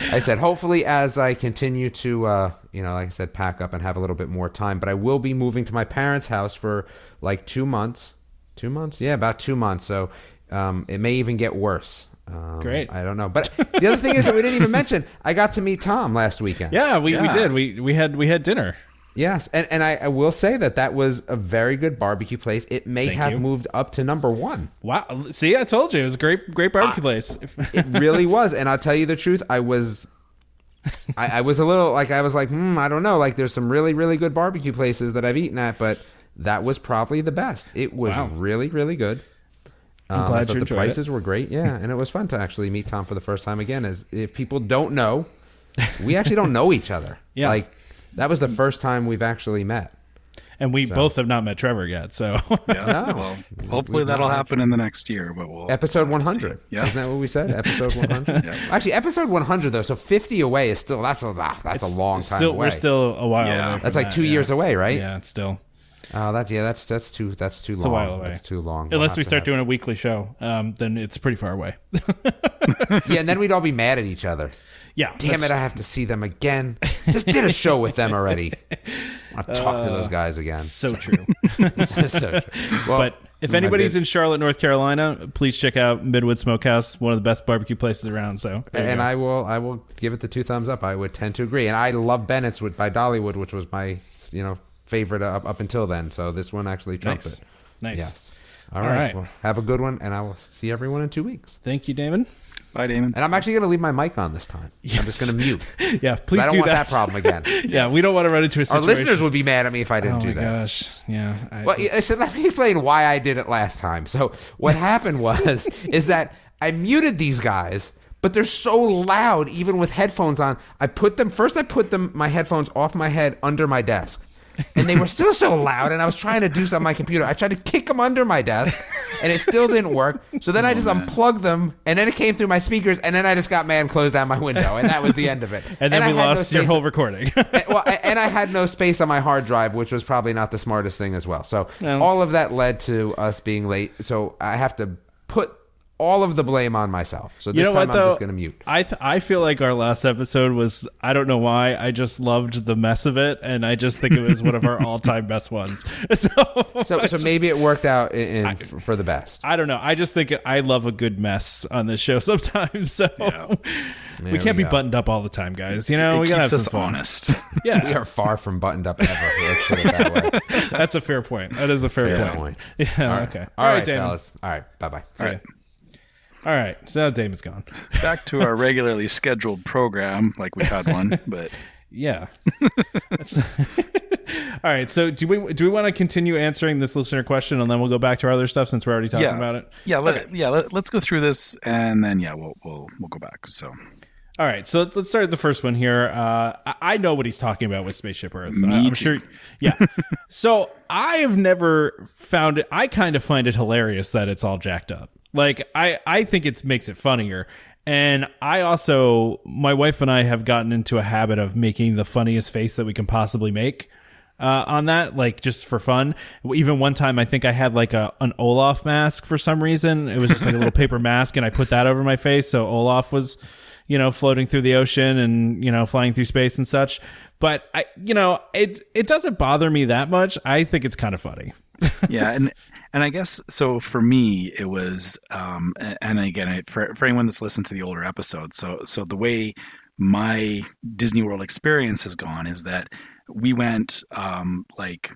S4: I said, hopefully, as I continue to, uh, you know, like I said, pack up and have a little bit more time. But I will be moving to my parents' house for like two months. Two months? Yeah, about two months. So um, it may even get worse. Um,
S2: Great.
S4: I don't know. But the other thing is that we didn't even [LAUGHS] mention. I got to meet Tom last weekend.
S2: Yeah, we, we did. We we had we had dinner.
S4: Yes, and and I, I will say that that was a very good barbecue place. It may
S2: Thank
S4: have
S2: you.
S4: moved up to number one.
S2: Wow. See, I told you it was a great great barbecue place.
S4: It really was, and I'll tell you the truth. I was, I, I was a little like I was like, hmm, I don't know. Like there's some really really good barbecue places that I've eaten at, but that was probably the best. It was
S2: Wow.
S4: really really good.
S2: I'm
S4: Um, I thought
S2: you
S4: the
S2: enjoyed
S4: prices were great. Yeah, and it was fun to actually meet Tom for the first time again. As if people don't know, we actually don't know each other. [LAUGHS]
S2: Yeah.
S4: like that was the first time we've actually met.
S2: and we both have not met Trevor yet. So [LAUGHS]
S3: Yeah.
S4: No. [LAUGHS]
S3: Well, hopefully that'll happen in the next year, but we'll
S4: Episode
S3: we'll have to
S4: 100.
S3: Yeah.
S4: Isn't that what we said? Episode 100.
S3: Yeah.
S4: Actually, episode 100 though. So 50 away is still that's a that's a long time
S2: still
S4: away.
S2: we're still a while.
S3: Yeah.
S2: away from
S4: that's like
S2: that,
S4: two
S2: yeah.
S4: years away, right?
S2: Yeah, it's still.
S4: Oh, that's yeah, that's that's too that's too
S2: a
S4: long.
S2: while away.
S4: That's too long. We'll
S2: Unless we start
S4: have-
S2: doing a weekly show, um, then it's pretty far away. [LAUGHS]
S4: yeah, and then we'd all be mad at each other.
S2: yeah.
S4: Damn it, I have to see them again. Just did a show with them already. [LAUGHS] I talk to those guys again.
S2: So true. [LAUGHS]
S4: So- well,
S2: but if anybody's in Charlotte, North Carolina, please check out Midwood Smokehouse, one of the best barbecue places around. So,
S4: and. I will I will give it the two thumbs up. I would tend to agree. And I love Bennett's with by Dollywood, which was my you know favorite up, up until then. So this one actually trumped
S2: nice,
S4: it.
S2: nice.
S4: Yes. All
S2: All
S4: right.
S2: right.
S4: Well, have a good one, and I will see everyone in two weeks.
S2: Thank you, Damon.
S3: Bye, Damon.
S4: And I'm actually going to leave my mic on this time. I'm just going to mute. [LAUGHS]
S2: Yeah, please
S4: I don't
S2: do
S4: want
S2: that.
S4: that. problem again. [LAUGHS]
S2: Yeah, we don't want to run into a
S4: Our listeners would be mad at me if I didn't
S2: Oh
S4: do
S2: my
S4: that.
S2: gosh. Yeah. I,
S4: Well, yeah, so let me explain why I did it last time. So what [LAUGHS] happened was is that I muted these guys, but they're so loud even with headphones on. I put them first. I put them my headphones off my head under my desk, and they were still so loud. And I was trying to do something on my computer. I tried to kick them under my desk, and it still didn't work. So then I oh, just unplugged them, and then it came through my speakers, and then I just got man closed down my window, and that was the end of it.
S2: and then
S4: I
S2: we
S4: had no
S2: lost your whole recording. [LAUGHS]
S4: and- well, and I had no space on my hard drive, which was probably not the smartest thing as well. So
S2: Well-
S4: all of that led to us being late. So I have to put all of the blame on myself. So this
S2: you know
S4: time
S2: what
S4: I'm
S2: though?
S4: just going to mute.
S2: I th- I feel like our last episode was I don't know why I just loved the mess of it and I just think it was one of our [LAUGHS] all time best ones. [LAUGHS] [LAUGHS] So,
S4: So, so maybe it worked out in, in, for the best.
S2: I don't know. I just think I love a good mess on this show sometimes. So we can't
S4: we
S2: be buttoned up all the time, guys. You know,
S3: it
S2: we gotta have
S3: keeps
S2: some
S3: us
S2: fun.
S3: honest.
S2: Yeah,
S4: We are far from buttoned up ever. Let's put it that way.
S2: that's a fair point. That is a fair,
S4: Fair
S2: point.
S4: point.
S2: Yeah. Okay.
S4: All right,
S2: Damon.
S4: fellas. All right. Bye bye.
S2: All right. All right. So now Damon's gone. [LAUGHS]
S3: Back to our regularly scheduled program, like we had one, [LAUGHS] but
S2: Yeah. [LAUGHS] All right. So do we do we want to continue answering this listener question and then we'll go back to our other stuff since we're already talking
S3: yeah,
S2: about it?
S3: Yeah, let, yeah. Let, us go through this, and then yeah, we'll we'll we'll go back. So
S2: All right. So let's start with the first one here. Uh, I, I know what he's talking about with Spaceship Earth.
S3: Me
S2: Uh, I'm
S3: too.
S2: sure. Yeah. so I have never found it. I kind of find it hilarious that it's all jacked up. Like I, I think it makes it funnier. And I also, my wife and I have gotten into a habit of making the funniest face that we can possibly make uh, on that, like just for fun. Even one time, I think I had like a an Olaf mask for some reason. It was just like a little [LAUGHS] paper mask, and I put that over my face, so Olaf was, you know, floating through the ocean and you know flying through space and such. But I, you know, it it doesn't bother me that much. I think it's kind of funny.
S3: yeah, and [LAUGHS] and I guess so for me it was, um, and, again I, for for anyone that's listened to the older episodes, so so the way my Disney World experience has gone is that we went um, like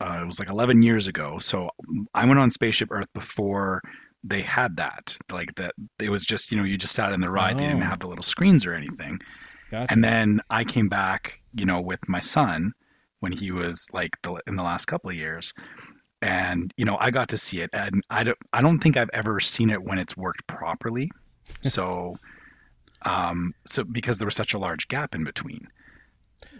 S3: uh, it was like 11 years ago. So I went on Spaceship Earth before they had that. Like that, it was just you know you just sat in the ride. They didn't
S2: Oh.
S3: have the little screens or anything.
S2: Gotcha.
S3: And then I came back, you know, with my son when he was like the, in the last couple of years, and you know I got to see it, and I don't I don't think I've ever seen it when it's worked properly. [LAUGHS] So, um, so because there was such a large gap in between.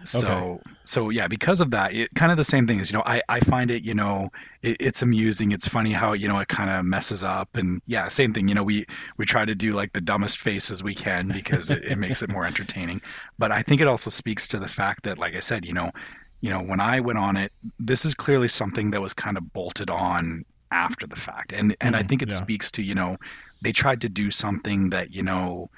S3: So
S2: Okay.
S3: so yeah, because of that, it kind of the same thing is you know I I find it you know it, it's amusing, it's funny how you know it kind of messes up, and yeah, same thing. You know we we try to do like the dumbest faces we can because it, it makes it more entertaining. But I think it also speaks to the fact that, like I said, you know, you know when I went on it, this is clearly something that was kind of bolted on after the fact, and and I
S2: Mhm,
S3: think it
S2: yeah.
S3: speaks to you know they tried to do something that you know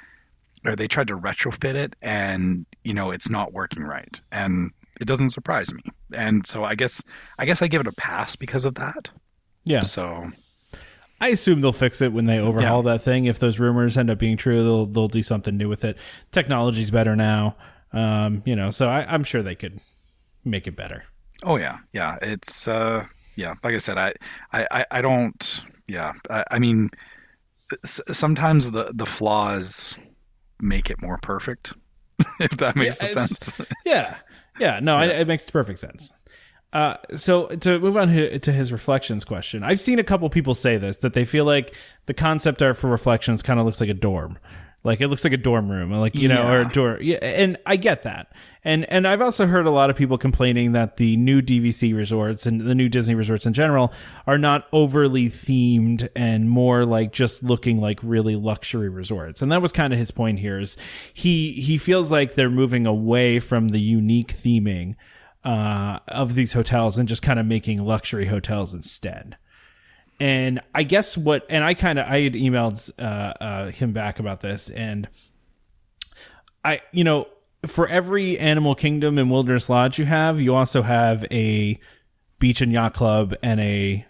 S3: or they tried to retrofit it and you know it's not working right and it doesn't surprise me and so i guess i guess i give it a pass because of that
S2: yeah.
S3: so
S2: I assume they'll fix it when they overhaul that thing. If those rumors end up being true, they'll they'll do something new with it. Technology's better now, um, you know. So I, I'm sure they could make it better.
S3: oh yeah. Yeah. It's uh yeah like i said i i I- don't yeah. I, I mean sometimes the the flaws make it more perfect [LAUGHS] if that makes
S2: Yeah,
S3: sense. [LAUGHS]
S2: Yeah, yeah. No, I, it makes perfect sense. Uh, so to move on to his reflections question, I've seen a couple people say this that they feel like the concept art for reflections kind of looks like a dorm, like it looks like a dorm room, like you know, or a
S3: Yeah.
S2: door. Yeah, and I get that, and and I've also heard a lot of people complaining that the new DVC resorts and the new Disney resorts in general are not overly themed and more like just looking like really luxury resorts. And that was kind of his point here is he he feels like they're moving away from the unique theming uh, of these hotels and just kind of making luxury hotels instead. And I guess what, and I kind of, I had emailed uh, uh, him back about this, and I, you know, for every Animal Kingdom and Wilderness Lodge you have, you also have a beach and yacht club and a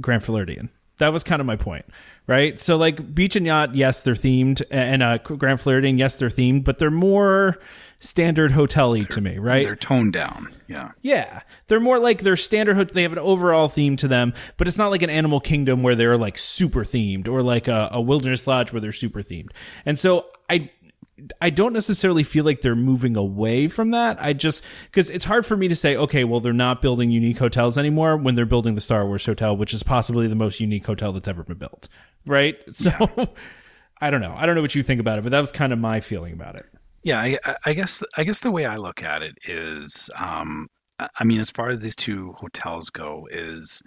S2: Grand Floridian. That was kind of my point, right? So like beach and yacht, yes, they're themed, and uh, Grand Floridian, yes, they're themed, but they're more standard hotel-y to me, right?
S3: They're toned down. Yeah.
S2: Yeah, they're more like they're standard. hot- They have an overall theme to them, but it's not like an Animal Kingdom where they're like super themed, or like a, a Wilderness Lodge where they're super themed. And so I, don't necessarily feel like they're moving away from that. I just because it's hard for me to say, okay, well, they're not building unique hotels anymore when they're building the Star Wars hotel, which is possibly the most unique hotel that's ever been built, right? [LAUGHS] So. I don't know. I don't know what you think about it, but that was kind of my feeling about it.
S3: Yeah, I, I- guess I guess the way I look at it is, um, I I mean, as far as these two hotels go, is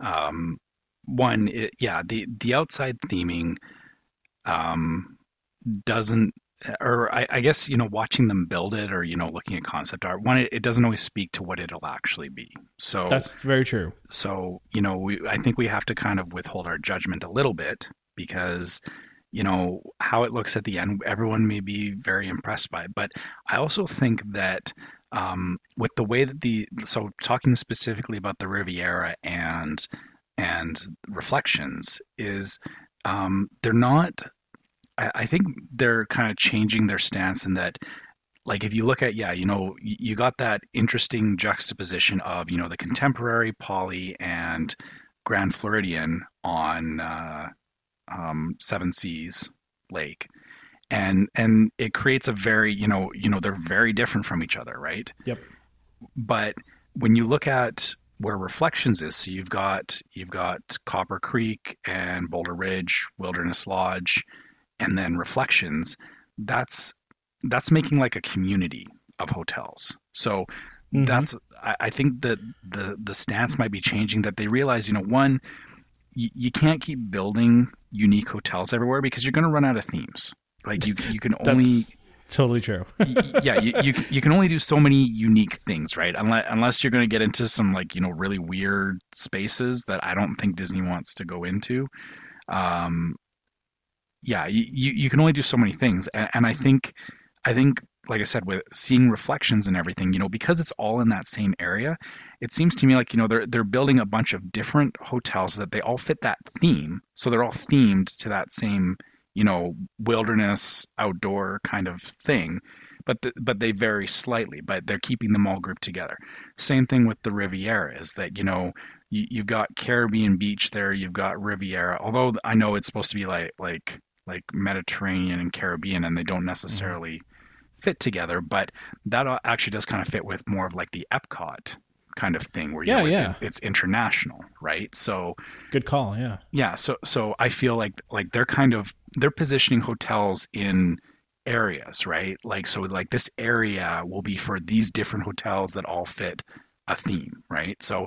S3: um, one, it, yeah, the the outside theming um, doesn't, or I, I guess you know, watching them build it, or you know, looking at concept art, one, it, it doesn't always speak to what it'll actually be. So
S2: That's very true.
S3: so you know we i think we have to kind of withhold our judgment a little bit because you know how it looks at the end everyone may be very impressed by it but i also think that um, with the way that the so talking specifically about the riviera and and reflections is um, they're not I, I think they're kind of changing their stance in that like if you look at yeah you know you got that interesting juxtaposition of you know the contemporary poly and grand floridian on uh, um, seven seas lake and and it creates a very you know you know they're very different from each other right
S2: Yep.
S3: but when you look at where reflections is so you've got you've got copper creek and boulder ridge wilderness lodge and then reflections that's that's making like a community of hotels so
S2: Mhm.
S3: that's I, I think that the the stance might be changing that they realize you know one you, you can't keep building unique hotels everywhere because you're going to run out of themes like you you can only
S2: totally true. [LAUGHS]
S3: yeah, you, you you can only do so many unique things, right? Unless unless you're going to get into some like you know really weird spaces that I don't think Disney wants to go into. Um, yeah, you, you can only do so many things, and, and I think I think like I said with seeing reflections and everything, you know, because it's all in that same area, it seems to me like you know they're they're building a bunch of different hotels that they all fit that theme, so they're all themed to that same you know wilderness outdoor kind of thing but the, but they vary slightly but they're keeping them all grouped together. Same thing with the riviera is that you know you, you've got caribbean beach there you've got riviera although i know it's supposed to be like like like mediterranean and caribbean and they don't mm-hmm. necessarily fit together but that uh, actually does kind of fit with more of like the epcot kind of thing where you
S2: Yeah,
S3: know,
S2: yeah.
S3: It's, it's international right so
S2: Good call. Yeah.
S3: yeah so so i feel like like they're kind of they're positioning hotels in areas right like so like this area will be for these different hotels that all fit a theme right so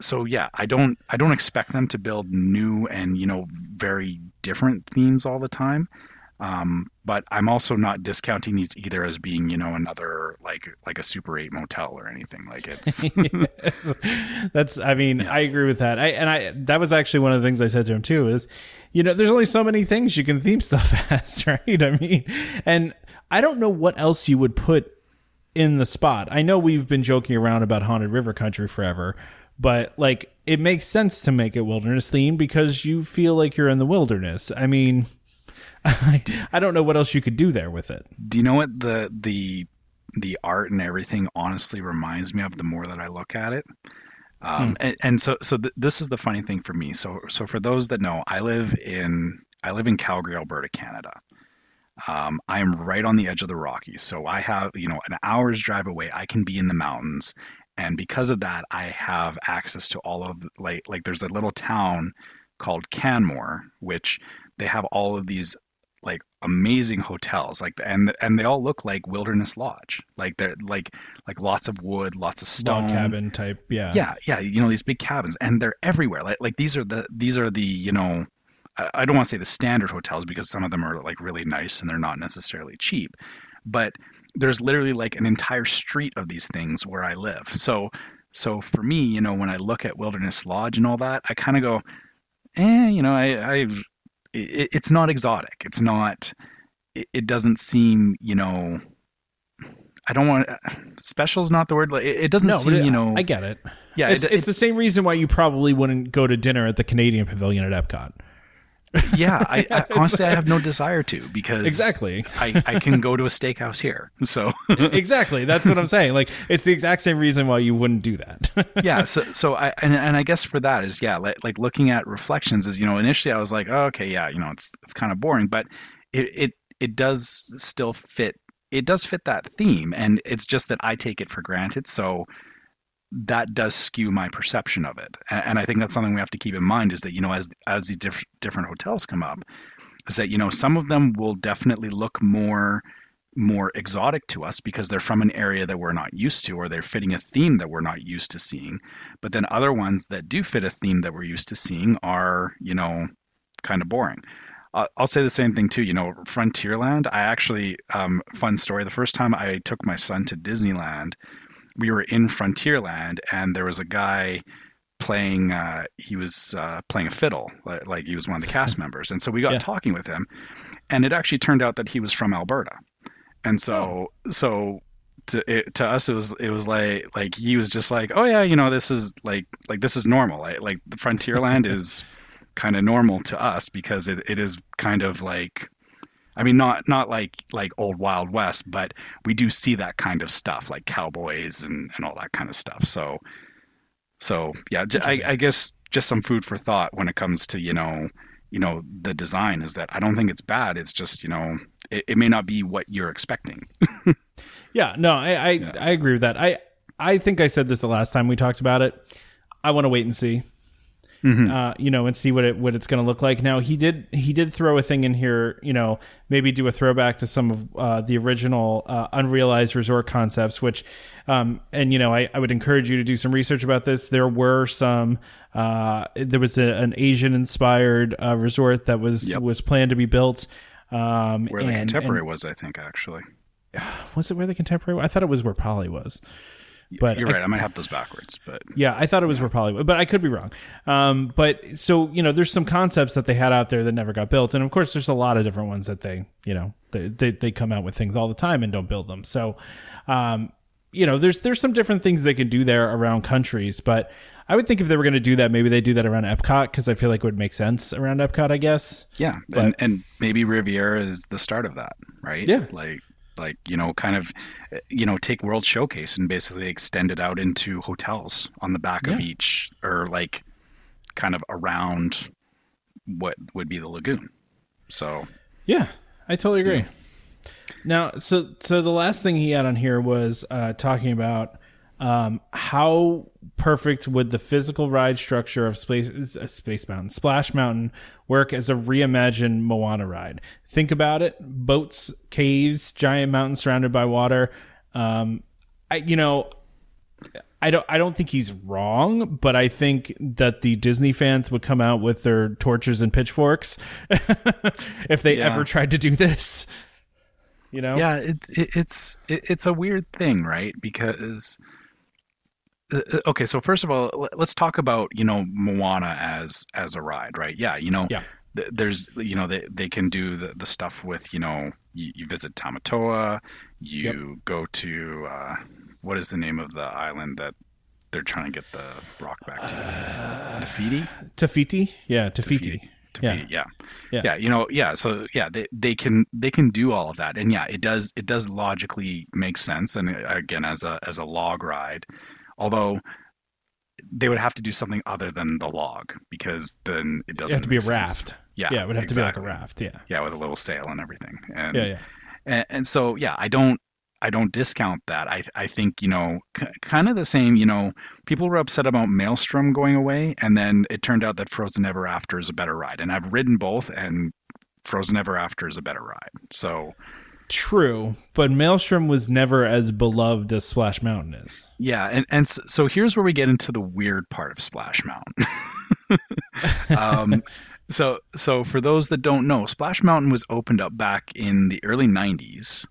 S3: so yeah i don't i don't expect them to build new and you know very different themes all the time um, but i'm also not discounting these either as being you know another like like a super 8 motel or anything like it's [LAUGHS]
S2: That's I mean, I agree with that. I and I that was actually one of the things I said to him too is, you know, there's only so many things you can theme stuff [LAUGHS] as, right? I mean, and I don't know what else you would put in the spot. I know we've been joking around about haunted river country forever, but like it makes sense to make it wilderness themed because you feel like you're in the wilderness. I mean, I, [LAUGHS] I don't know what else you could do there with it.
S3: do you know what the the the art and everything honestly reminds me of the more that I look at it? Um, and, and so so th- this is the funny thing for me. So so for those that know, I live in I live in Calgary, Alberta, Canada. Um, I am right on the edge of the Rockies, so I have you know an hour's drive away. I can be in the mountains, and because of that, I have access to all of like like there's a little town called Canmore, which they have all of these like amazing hotels like and and they all look like wilderness lodge. Like they're like like lots of wood lots of stone.
S2: Log cabin type, yeah.
S3: yeah yeah you know these big cabins and they're everywhere. Like like these are the these are the you know I, I don't want to say the standard hotels because some of them are like really nice and they're not necessarily cheap but there's literally like an entire street of these things where I live. So so for me, you know, when I look at Wilderness Lodge and all that, I kind of go, eh, you know, I, I it, it's not exotic. It's not. It, it doesn't seem, you know. I don't want special's not the word. It, it doesn't
S2: No,
S3: seem,
S2: it-
S3: you know.
S2: I get it.
S3: yeah,
S2: it's,
S3: it-
S2: it's the same reason why you probably wouldn't go to dinner at the Canadian Pavilion at Epcot.
S3: Yeah. I, I [LAUGHS] honestly, I have no desire to because
S2: Exactly.
S3: I, I can go to a steakhouse here. So
S2: exactly. That's what I'm saying. Like it's the exact same reason why you wouldn't do that. [LAUGHS]
S3: yeah so so i and, and i guess for that is yeah like, like looking at reflections is you know initially i was like oh, okay yeah you know it's it's kind of boring but it it it does still fit it does fit that theme and it's just that i take it for granted so that does skew my perception of it and, i think that's something we have to keep in mind is that you know as as these diff- different hotels come up is that you know some of them will definitely look more more exotic to us because they're from an area that we're not used to or they're fitting a theme that we're not used to seeing but then other ones that do fit a theme that we're used to seeing are you know kind of boring I'll say the same thing too. You know, Frontierland. I actually, um, fun story. The first time I took my son to Disneyland, we were in Frontierland, and there was a guy playing. Uh, he was uh, playing a fiddle, like, like he was one of the cast [LAUGHS] members, and so we got
S2: Yeah.
S3: talking with him, and it actually turned out that he was from Alberta, and so so to it, to us it was it was like like he was just like oh yeah you know this is like like this is normal like, like the Frontierland [LAUGHS] is kind of normal to us because it, it is kind of like I mean not not like like old Wild West but we do see that kind of stuff like cowboys and and all that kind of stuff so so yeah I, I guess just some food for thought when it comes to you know you know the design is that I don't think it's bad it's just you know it, it may not be what you're expecting [LAUGHS]
S2: yeah, no, I I, I agree with that. I I think I said this the last time we talked about it. I want to wait and see. Uh, you know, and see what it what it's going to look like. Now he did he did throw a thing in here. You know, maybe do a throwback to some of uh, the original uh, unrealized resort concepts. Which, um, and you know, I, I would encourage you to do some research about this. There were some. Uh, there was a, an Asian inspired uh, resort that was
S3: Yep.
S2: was planned to be built. Um,
S3: where the
S2: and-
S3: contemporary
S2: and-
S3: was I think actually [SIGHS]
S2: was it where the contemporary? I thought it was where Poly was. But
S3: you're
S2: I-
S3: right I might have those backwards but
S2: Yeah, I thought it was Poly but I could be wrong. Um, but so you know, there's some concepts that they had out there that never got built, and of course, there's a lot of different ones that they, you know, they they, they come out with things all the time and don't build them. So, um, you know, there's there's some different things they can do there around countries, but I would think if they were going to do that, maybe they do that around Epcot because I feel like it would make sense around Epcot. I guess.
S3: Yeah,
S2: But-
S3: and and maybe Riviera is the start of that, right?
S2: Yeah.
S3: like like you know, kind of, you know, take World Showcase and basically extend it out into hotels on the back of each, or like, kind of around what would be the lagoon. So
S2: Yeah, I totally agree. Now, so so the last thing he had on here was uh, talking about um, how perfect would the physical ride structure of Space uh, Space Mountain, Splash Mountain, work as a reimagined Moana ride. Think about it: boats, caves, giant mountains surrounded by water. Um, I, you know, I don't I don't think he's wrong, but I think that the Disney fans would come out with their torches and pitchforks [LAUGHS] if they
S3: Yeah.
S2: ever tried to do this. You know?
S3: yeah, it, it, it's it, it's a weird thing, right? Because okay, so first of all, let's talk about you know Moana as as a ride, right? Yeah, you know,
S2: Yeah.
S3: th- there's you know they they can do the the stuff with you know you, you visit Tamatoa, you go to uh, what is the name of the island that they're trying to get the rock back to? Nafiti.
S2: Te Fiti? Yeah, Te Fiti. Yeah.
S3: Te Fiti, yeah.
S2: Yeah.
S3: yeah, You know, yeah. So yeah, they they can they can do all of that, and yeah, it does it does logically make sense. And uh, again, as a as a log ride, although they would have to do something other than the log because then it
S2: It
S3: doesn't
S2: have to be a
S3: make sense.
S2: raft.
S3: Yeah,
S2: Yeah, it would have
S3: exactly.
S2: to be like a raft. Yeah.
S3: Yeah, with a little sail and everything. And
S2: Yeah, yeah.
S3: and, and so yeah i don't i don't discount that i i think you know k- kind of the same you know people were upset about maelstrom going away and then it turned out that frozen ever after is a better ride and i've ridden both and frozen ever after is a better ride so
S2: True, but Maelstrom was never as beloved as Splash Mountain is.
S3: yeah and and so here's where we get into the weird part of splash mountain [LAUGHS] um so so for those that don't know splash mountain was opened up back in the early 90s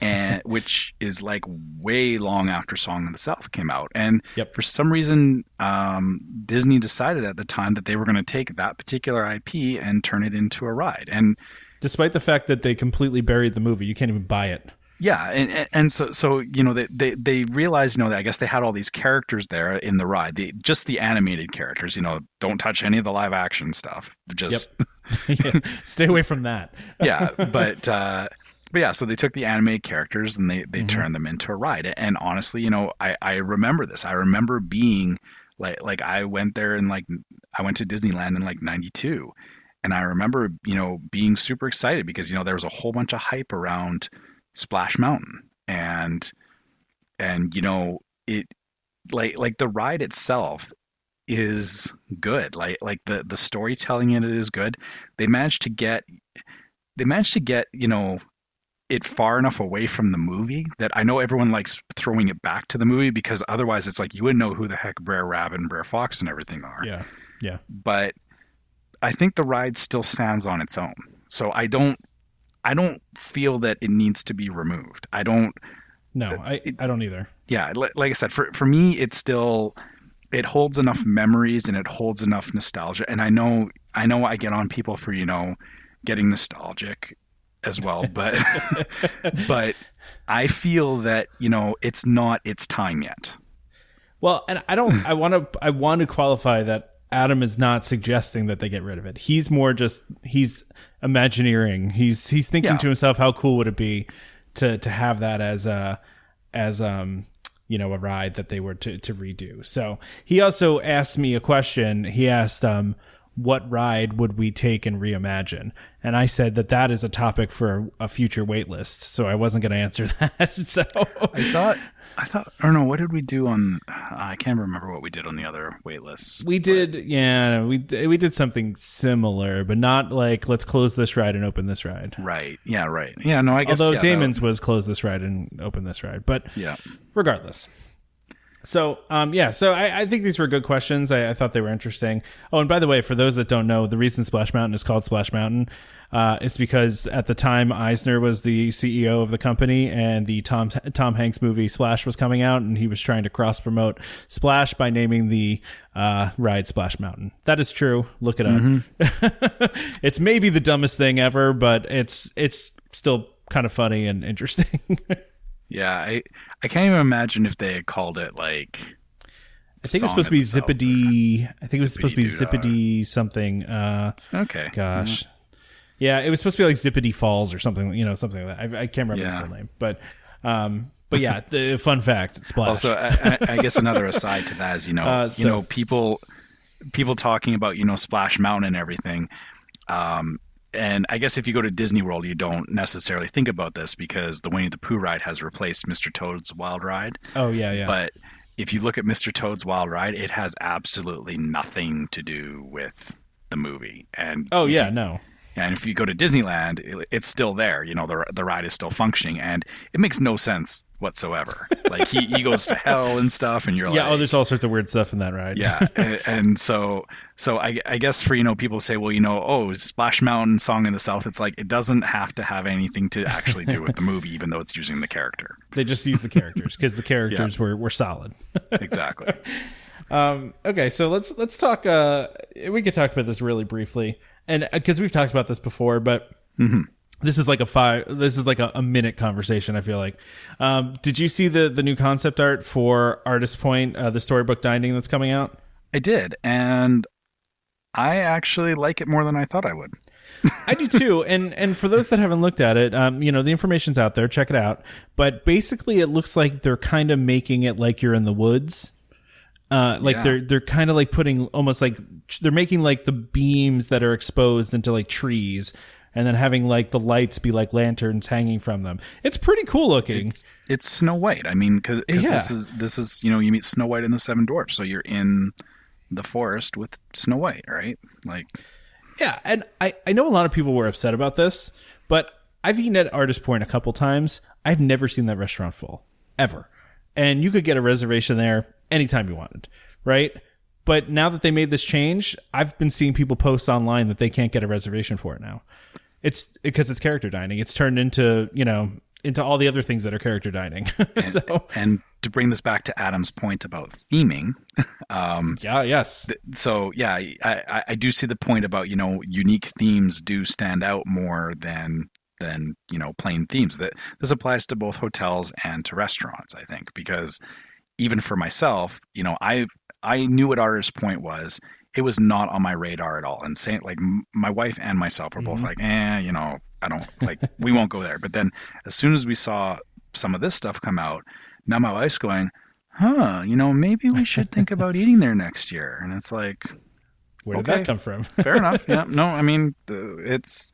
S3: and [LAUGHS] which is like way long after Song of the South came out. And
S2: Yep.
S3: for some reason, um, Disney decided at the time that they were going to take that particular IP and turn it into a ride. And
S2: Despite the fact that they completely buried the movie, you can't even buy it.
S3: yeah, and and- so so you know they they they realized you know that I guess they had all these characters there in the ride, the just the animated characters. You know, don't touch any of the live action stuff. Just [LAUGHS]
S2: Yeah. Stay away from that. [LAUGHS]
S3: yeah, but uh, but yeah, so they took the animated characters and they they
S2: Mm-hmm.
S3: turned them into a ride. And honestly, you know, I I remember this. I remember being like like I went there and like I went to Disneyland in like '92, and I remember you know being super excited because you know there was a whole bunch of hype around Splash Mountain and and you know it like like the ride itself is good like like the the storytelling in it is good they managed to get they managed to get you know it far enough away from the movie that I know everyone likes throwing it back to the movie because otherwise it's like you wouldn't know who the heck Brer Rabbit and Brer Fox and everything are.
S2: Yeah. Yeah.
S3: But I think the ride still stands on its own. So I don't I don't feel that it needs to be removed. I don't
S2: No, I, I don't either.
S3: yeah, like I said, for for me, it's still it holds enough memories and it holds enough nostalgia. And I know I know I get on people for you know getting nostalgic as well, [LAUGHS] but [LAUGHS] but I feel that you know it's not its time yet.
S2: Well, and I don't. I want to. I want to qualify that Adam is not suggesting that they get rid of it. He's more just he's imagineering. He's he's thinking
S3: Yeah.
S2: to himself, how cool would it be to to have that as a as um you know a ride that they were to to redo. So he also asked me a question. He asked um what ride would we take and reimagine? And I said that that is a topic for a future wait list. So I wasn't going to answer [LAUGHS] that. So
S3: I thought I thought I don't know what did we do on I can't remember what we did on the other wait lists.
S2: We did, yeah, we we did something similar, but not like let's close this ride and open this ride.
S3: Right. Yeah. Right. Yeah. No. I guess.
S2: Although
S3: yeah,
S2: Damon's was close this ride and open this ride, but
S3: yeah.
S2: regardless. So, um, yeah, so I, I think these were good questions. I, I thought they were interesting. Oh, and by the way, for those that don't know, the reason Splash Mountain is called Splash Mountain uh, is because at the time Eisner was the CEO of the company, and the Tom Tom Hanks movie Splash was coming out, and he was trying to cross promote Splash by naming the uh, ride Splash Mountain. That is true. Look it up. [LAUGHS] it's maybe the dumbest thing ever, but it's it's still kind of funny and interesting. [LAUGHS]
S3: Yeah. I I can't even imagine if they had called it like.
S2: I think it was supposed to be
S3: or-
S2: Zippity. I think it was supposed to be
S3: Zippity-doo-dah.
S2: Something. Uh,
S3: Okay.
S2: gosh, yeah, it was supposed to be like Zippity Falls or something. You know, something like that. I, I can't remember
S3: Yeah.
S2: the full name, but um, but yeah, the [LAUGHS] fun fact, Splash.
S3: Also, I, I, guess another aside to that is you know
S2: Uh,
S3: you know people people talking about you know Splash Mountain and everything. Um, and I guess if you go to Disney World, you don't necessarily think about this because the Winnie the Pooh ride has replaced Mr. Toad's Wild Ride.
S2: oh yeah, yeah.
S3: But if you look at Mr. Toad's Wild Ride, it has absolutely nothing to do with the movie. And
S2: oh yeah,
S3: you-
S2: no.
S3: And if you go to Disneyland, it- it's still there. You know, the the ride is still functioning, and it makes no sense whatsoever. like he, he goes to hell and stuff, and you're
S2: Yeah,
S3: like,
S2: oh, there's all sorts of weird stuff in that ride.
S3: yeah. [LAUGHS] and, and so so I, I guess for you know people say, well, you know, oh, Splash Mountain Song of the South. It's like it doesn't have to have anything to actually do with the movie, even though it's using the character.
S2: they just use the characters because the [LAUGHS] characters were were solid. [LAUGHS]
S3: Exactly.
S2: Um, okay, so let's let's talk. Uh, we could talk about this really briefly, and because we've talked about this before, but this is like a five. This is like a, a minute conversation. I feel like. Um, did you see the the new concept art for Artist Point, uh, the storybook dining that's coming out?
S3: I did, and I actually like it more than I thought I would.
S2: I do too. [LAUGHS] And and for those that haven't looked at it, um, you know, the information's out there. Check it out. But basically, it looks like they're kind of making it like you're in the woods. Uh, like
S3: Yeah.
S2: they're they're kind of like putting almost like they're making like the beams that are exposed into like trees, and then having like the lights be like lanterns hanging from them. It's pretty cool looking.
S3: It's, it's Snow White. I mean, because
S2: Yeah.
S3: this is this is you know you meet Snow White and the Seven Dwarfs, so you're in the forest with Snow White, right? Like,
S2: Yeah, and I, I know a lot of people were upset about this, but I've eaten at Artist Point a couple times. I've never seen that restaurant full, ever. And you could get a reservation there anytime you wanted, right? But now that they made this change, I've been seeing people post online that they can't get a reservation for it now. It's because it's character dining. It's turned into, you know, into all the other things that are character dining. [LAUGHS] so
S3: And to bring this back to Adam's point about theming, [LAUGHS] um,
S2: yeah, yes,
S3: so yeah, I, I, I do see the point about you know unique themes do stand out more than than you know plain themes. That this applies to both hotels and to restaurants, I think, because even for myself, you know, I I knew what Artist Point was. It was not on my radar at all. And saying like m- my wife and myself were both
S2: Mhm.
S3: like, eh, you know, I don't [LAUGHS] like we won't go there. But then as soon as we saw some of this stuff come out, now my wife's going, huh, you know, maybe we should think [LAUGHS] about eating there next year. And it's like,
S2: where did
S3: Okay.
S2: that come from?
S3: fair enough. [LAUGHS] Yeah, no, I mean, it's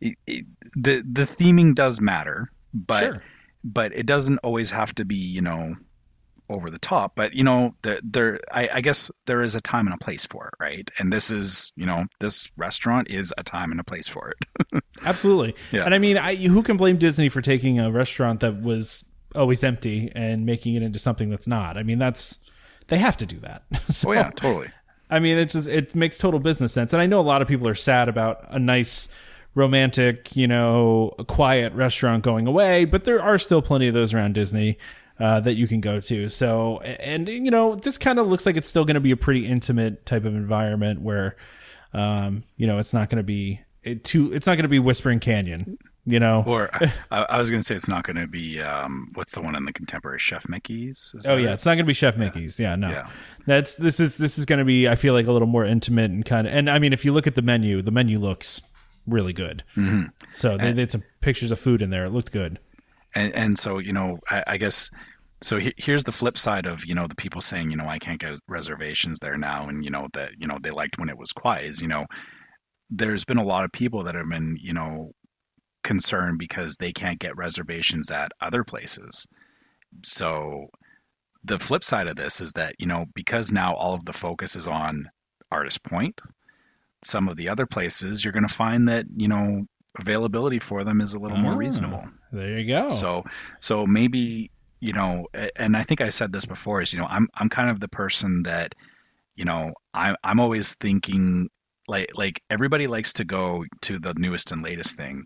S3: it, it, the the theming does matter, but
S2: sure.
S3: but it doesn't always have to be, you know, over the top. But you know, there, there, I, I guess there is a time and a place for it, right? And this is, you know, this restaurant is a time and a place for it. [LAUGHS]
S2: Absolutely.
S3: Yeah.
S2: And I mean, I, who can blame Disney for taking a restaurant that was always empty and making it into something that's not? I mean, that's they have to do that. [LAUGHS] so,
S3: oh yeah, totally.
S2: I mean, it's just it makes total business sense. And I know a lot of people are sad about a nice romantic, you know, quiet restaurant going away, but there are still plenty of those around Disney. Uh, that you can go to. So, and you know, this kind of looks like it's still going to be a pretty intimate type of environment where, um, you know, it's not going to be it too. It's not going to be Whispering Canyon. You know,
S3: Or [LAUGHS] I, I was going to say it's not going to be um, what's the one in the contemporary Chef Mickey's? Is
S2: Oh yeah,
S3: it?
S2: it's not going to be Chef Mickey's. Yeah, no.
S3: Yeah.
S2: That's this is this is going to be I feel like a little more intimate and kind of and I mean if you look at the menu, the menu looks really good. Mm-hmm. So they did some pictures of food in there. It looked good.
S3: and and so you know I, I guess so he, here's the flip side of you know the people saying you know I can't get reservations there now and you know that you know they liked when it was quiet is you know there's been a lot of people that have been you know concerned because they can't get reservations at other places so the flip side of this is that you know because now all of the focus is on artist point some of the other places you're going to find that you know availability for them is a little more
S2: Ah.
S3: reasonable
S2: There you go.
S3: so so maybe you know, and I think I said this before is you know I'm I'm kind of the person that you know I I'm always thinking like like everybody likes to go to the newest and latest thing,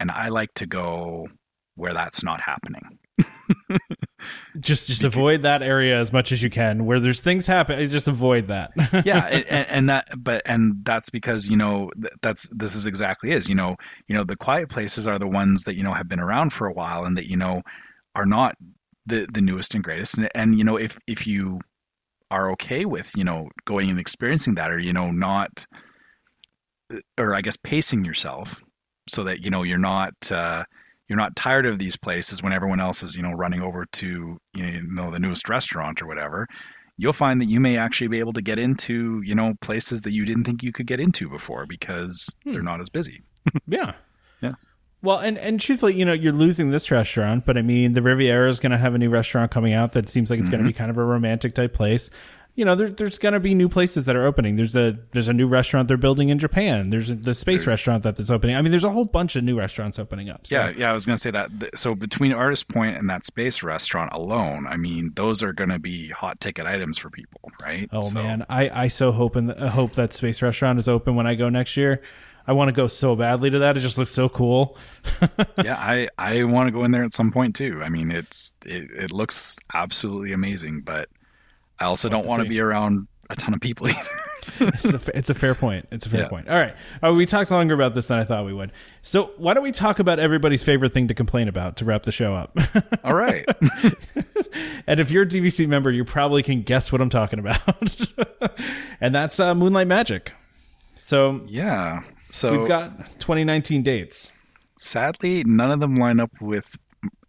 S3: and I like to go where that's not happening. [LAUGHS]
S2: just just avoid that area as much as you can where there's things happen. Just avoid that. [LAUGHS]
S3: yeah and, and and that but and that's because you know that's this is exactly is you know you know the quiet places are the ones that you know have been around for a while and that you know are not the the newest and greatest and, and you know if if you are okay with you know going and experiencing that or you know not or i guess pacing yourself so that you know you're not uh you're not tired of these places when everyone else is you know running over to you know the newest restaurant or whatever you'll find that you may actually be able to get into you know places that you didn't think you could get into before because hmm. they're not as busy [LAUGHS]
S2: Yeah.
S3: Yeah.
S2: Well, and and truthfully, you know, you're losing this restaurant, but I mean, the Riviera is going to have a new restaurant coming out that seems like it's going to mm-hmm. be kind of a romantic type place. You know, there, there's going to be new places that are opening. There's a there's a new restaurant they're building in Japan. There's a, the space restaurant that that is opening. I mean, there's a whole bunch of new restaurants opening up. So.
S3: yeah yeah i was going to say that so between artist point and that space restaurant alone i mean those are going to be hot ticket items for people right
S2: Oh
S3: So-
S2: man, I I so hope and uh, hope that space restaurant is open when I go next year. I want to go so badly to that. It just looks so cool. [LAUGHS]
S3: yeah i i want to go in there at some point too i mean it's it, it looks absolutely amazing but i also don't want to be around a ton of people [LAUGHS] either
S2: it's, a, it's a fair point. It's a fair
S3: Yeah.
S2: point. All right. Uh, we talked longer about this than I thought we would. So why don't we talk about everybody's favorite thing to complain about to wrap the show up? [LAUGHS]
S3: all right
S2: and if you're a DVC member, you probably can guess what I'm talking about. [LAUGHS] and that's uh, Moonlight Magic. So
S3: yeah so
S2: we've got 2019 dates.
S3: sadly none of them line up with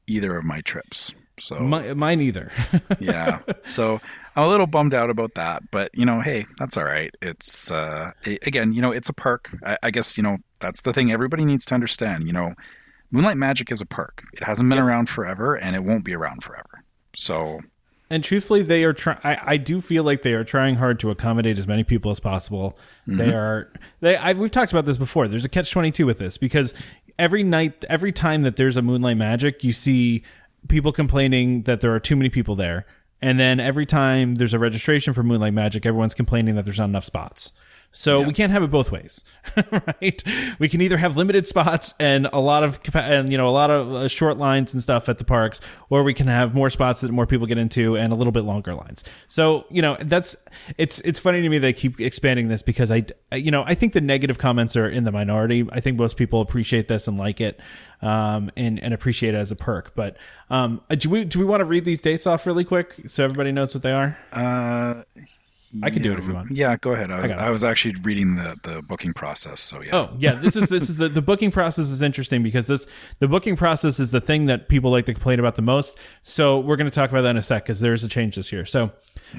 S3: either of my trips so
S2: Mi- mine either.
S3: yeah. So I'm a little bummed out about that, but you know, hey, that's all right. It's uh, again, you know, it's a perk. I, I guess you know that's the thing everybody needs to understand. You know, Moonlight Magic is a perk. It hasn't been around forever, and it won't be around forever. So
S2: And truthfully, they are trying. I do feel like they are trying hard to accommodate as many people as possible. They are. They. I, we've talked about this before. There's a catch twenty two with this because every night, every time that there's a Moonlight Magic, you see people complaining that there are too many people there, and then every time there's a registration for Moonlight Magic, everyone's complaining that there's not enough spots. So
S3: Yeah.
S2: we can't have it both ways, [LAUGHS] right? We can either have limited spots and a lot of and you know a lot of uh, short lines and stuff at the parks, or we can have more spots that more people get into and a little bit longer lines. So you know that's it's it's funny to me they keep expanding this because I you know I think the negative comments are in the minority. I think most people appreciate this and like it, um, and and appreciate it as a perk. But um, uh, do we do we want to read these dates off really quick so everybody knows what they are?
S3: Uh,
S2: I can do it if you want.
S3: Yeah, go ahead. I was,
S2: it.
S3: I was actually reading the, the booking process, so yeah.
S2: Oh yeah, this is this is the, the booking process is interesting because this the booking process is the thing that people like to complain about the most. So we're going to talk about that in a sec because there's a change this year. So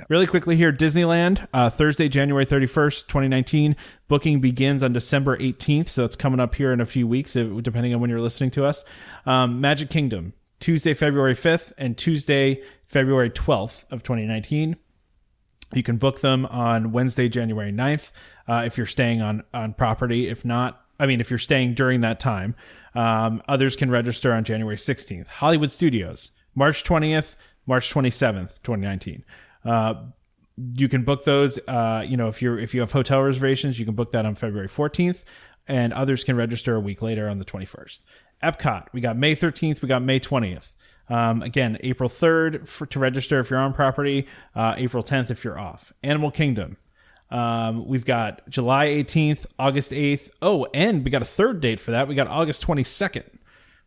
S2: really quickly here, Disneyland uh, Thursday, January 31st, 2019. Booking begins on December 18th, so it's coming up here in a few weeks, depending on when you're listening to us. Um, Magic Kingdom Tuesday, February 5th, and Tuesday, February 12th of 2019. You can book them on Wednesday, January 9th, uh, if you're staying on, on property. If not, I mean, if you're staying during that time, um, others can register on January 16th. Hollywood Studios, March 20th, March 27th, 2019. Uh, you can book those. Uh, you know, if you're if you have hotel reservations, you can book that on February 14th, and others can register a week later on the 21st. Epcot, we got May 13th, we got May 20th. Um, again, April 3rd for, to register if you're on property, uh, April 10th if you're off. Animal Kingdom, um, we've got July 18th, August 8th. Oh, and we got a third date for that. We got August 22nd,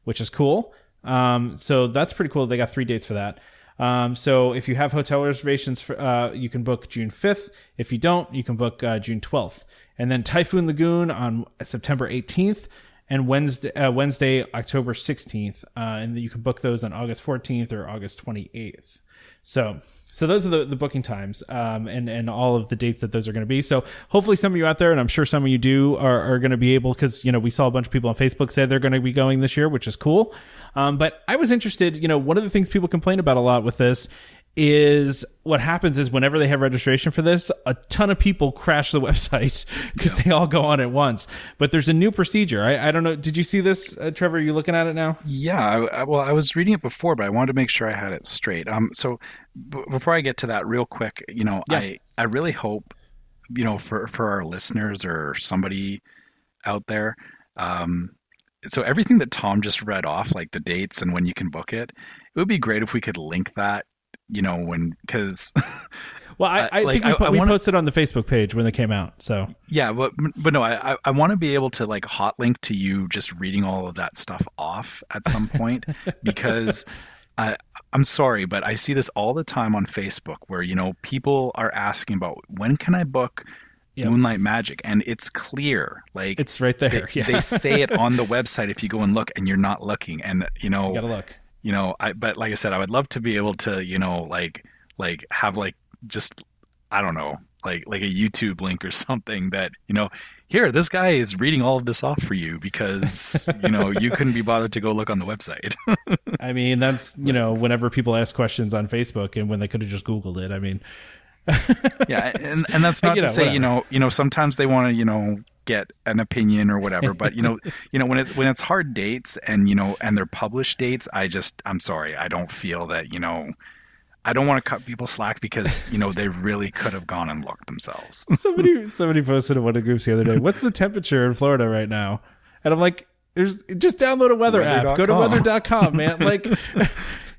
S2: which is cool. Um, so that's pretty cool. They got three dates for that. Um, so if you have hotel reservations, for, uh, you can book June 5th. If you don't, you can book uh, June 12th. And then Typhoon Lagoon on September 18th and Wednesday, uh, Wednesday October 16th. Uh, and you can book those on August 14th or August 28th. So, so those are the, the booking times, um, and, and all of the dates that those are going to be. So hopefully some of you out there, and I'm sure some of you do, are, are going to be able, cause, you know, we saw a bunch of people on Facebook say they're going to be going this year, which is cool. Um, but I was interested, you know, one of the things people complain about a lot with this is what happens is whenever they have registration for this, a ton of people crash the [LAUGHS] website because they all go on at once. But there's a new procedure. I, I don't know. Did you see this, uh, Trevor? Are you looking at it now?
S3: Yeah, I, I, well, I was reading it before, but I wanted to make sure I had it straight. Um, so b- before I get to that, real quick, you know,
S2: Yeah.
S3: I I really hope, you know, for for our listeners or somebody out there, um, so everything that Tom just read off, like the dates and when you can book it, it would be great if we could link that, you know, when because [LAUGHS]
S2: Well, I, I
S3: like,
S2: think we,
S3: I- I
S2: we
S3: wanna-
S2: posted on the Facebook page when they came out. So
S3: Yeah, but but no, I I- I want to be able to like hot link to you just reading all of that stuff off at some point [LAUGHS] because I I'm sorry, but I see this all the time on Facebook where you know people are asking about when can I book
S2: Yep.
S3: Moonlight Magic, and it's clear like
S2: it's right there.
S3: they, [LAUGHS]
S2: yeah.
S3: they say it on the website if you go and look, and you're not looking, and you know
S2: you gotta look.
S3: You know i but like i said i would love to be able to you know like like have like just i don't know like like a youtube link or [LAUGHS] something that you know here this guy is reading all of this off for you because you know you couldn't be bothered to go look on the website [LAUGHS]
S2: I mean, that's you know, whenever people ask questions on Facebook and when they could have just Googled it. I mean, [LAUGHS]
S3: yeah and and that's not
S2: You
S3: to
S2: know,
S3: say you know you know sometimes they want to you know get an opinion or whatever but you know [LAUGHS] you know when it's when it's hard dates and you know and they're published dates i just i'm sorry i don't feel that you know i don't want to cut people slack because you know they really could have gone and looked themselves [LAUGHS]
S2: somebody somebody posted in one of the groups the other day. What's the temperature in Florida right now? And I'm like, there's just download a weather app. Go to
S3: Weather.com.
S2: weather.com, man. Like.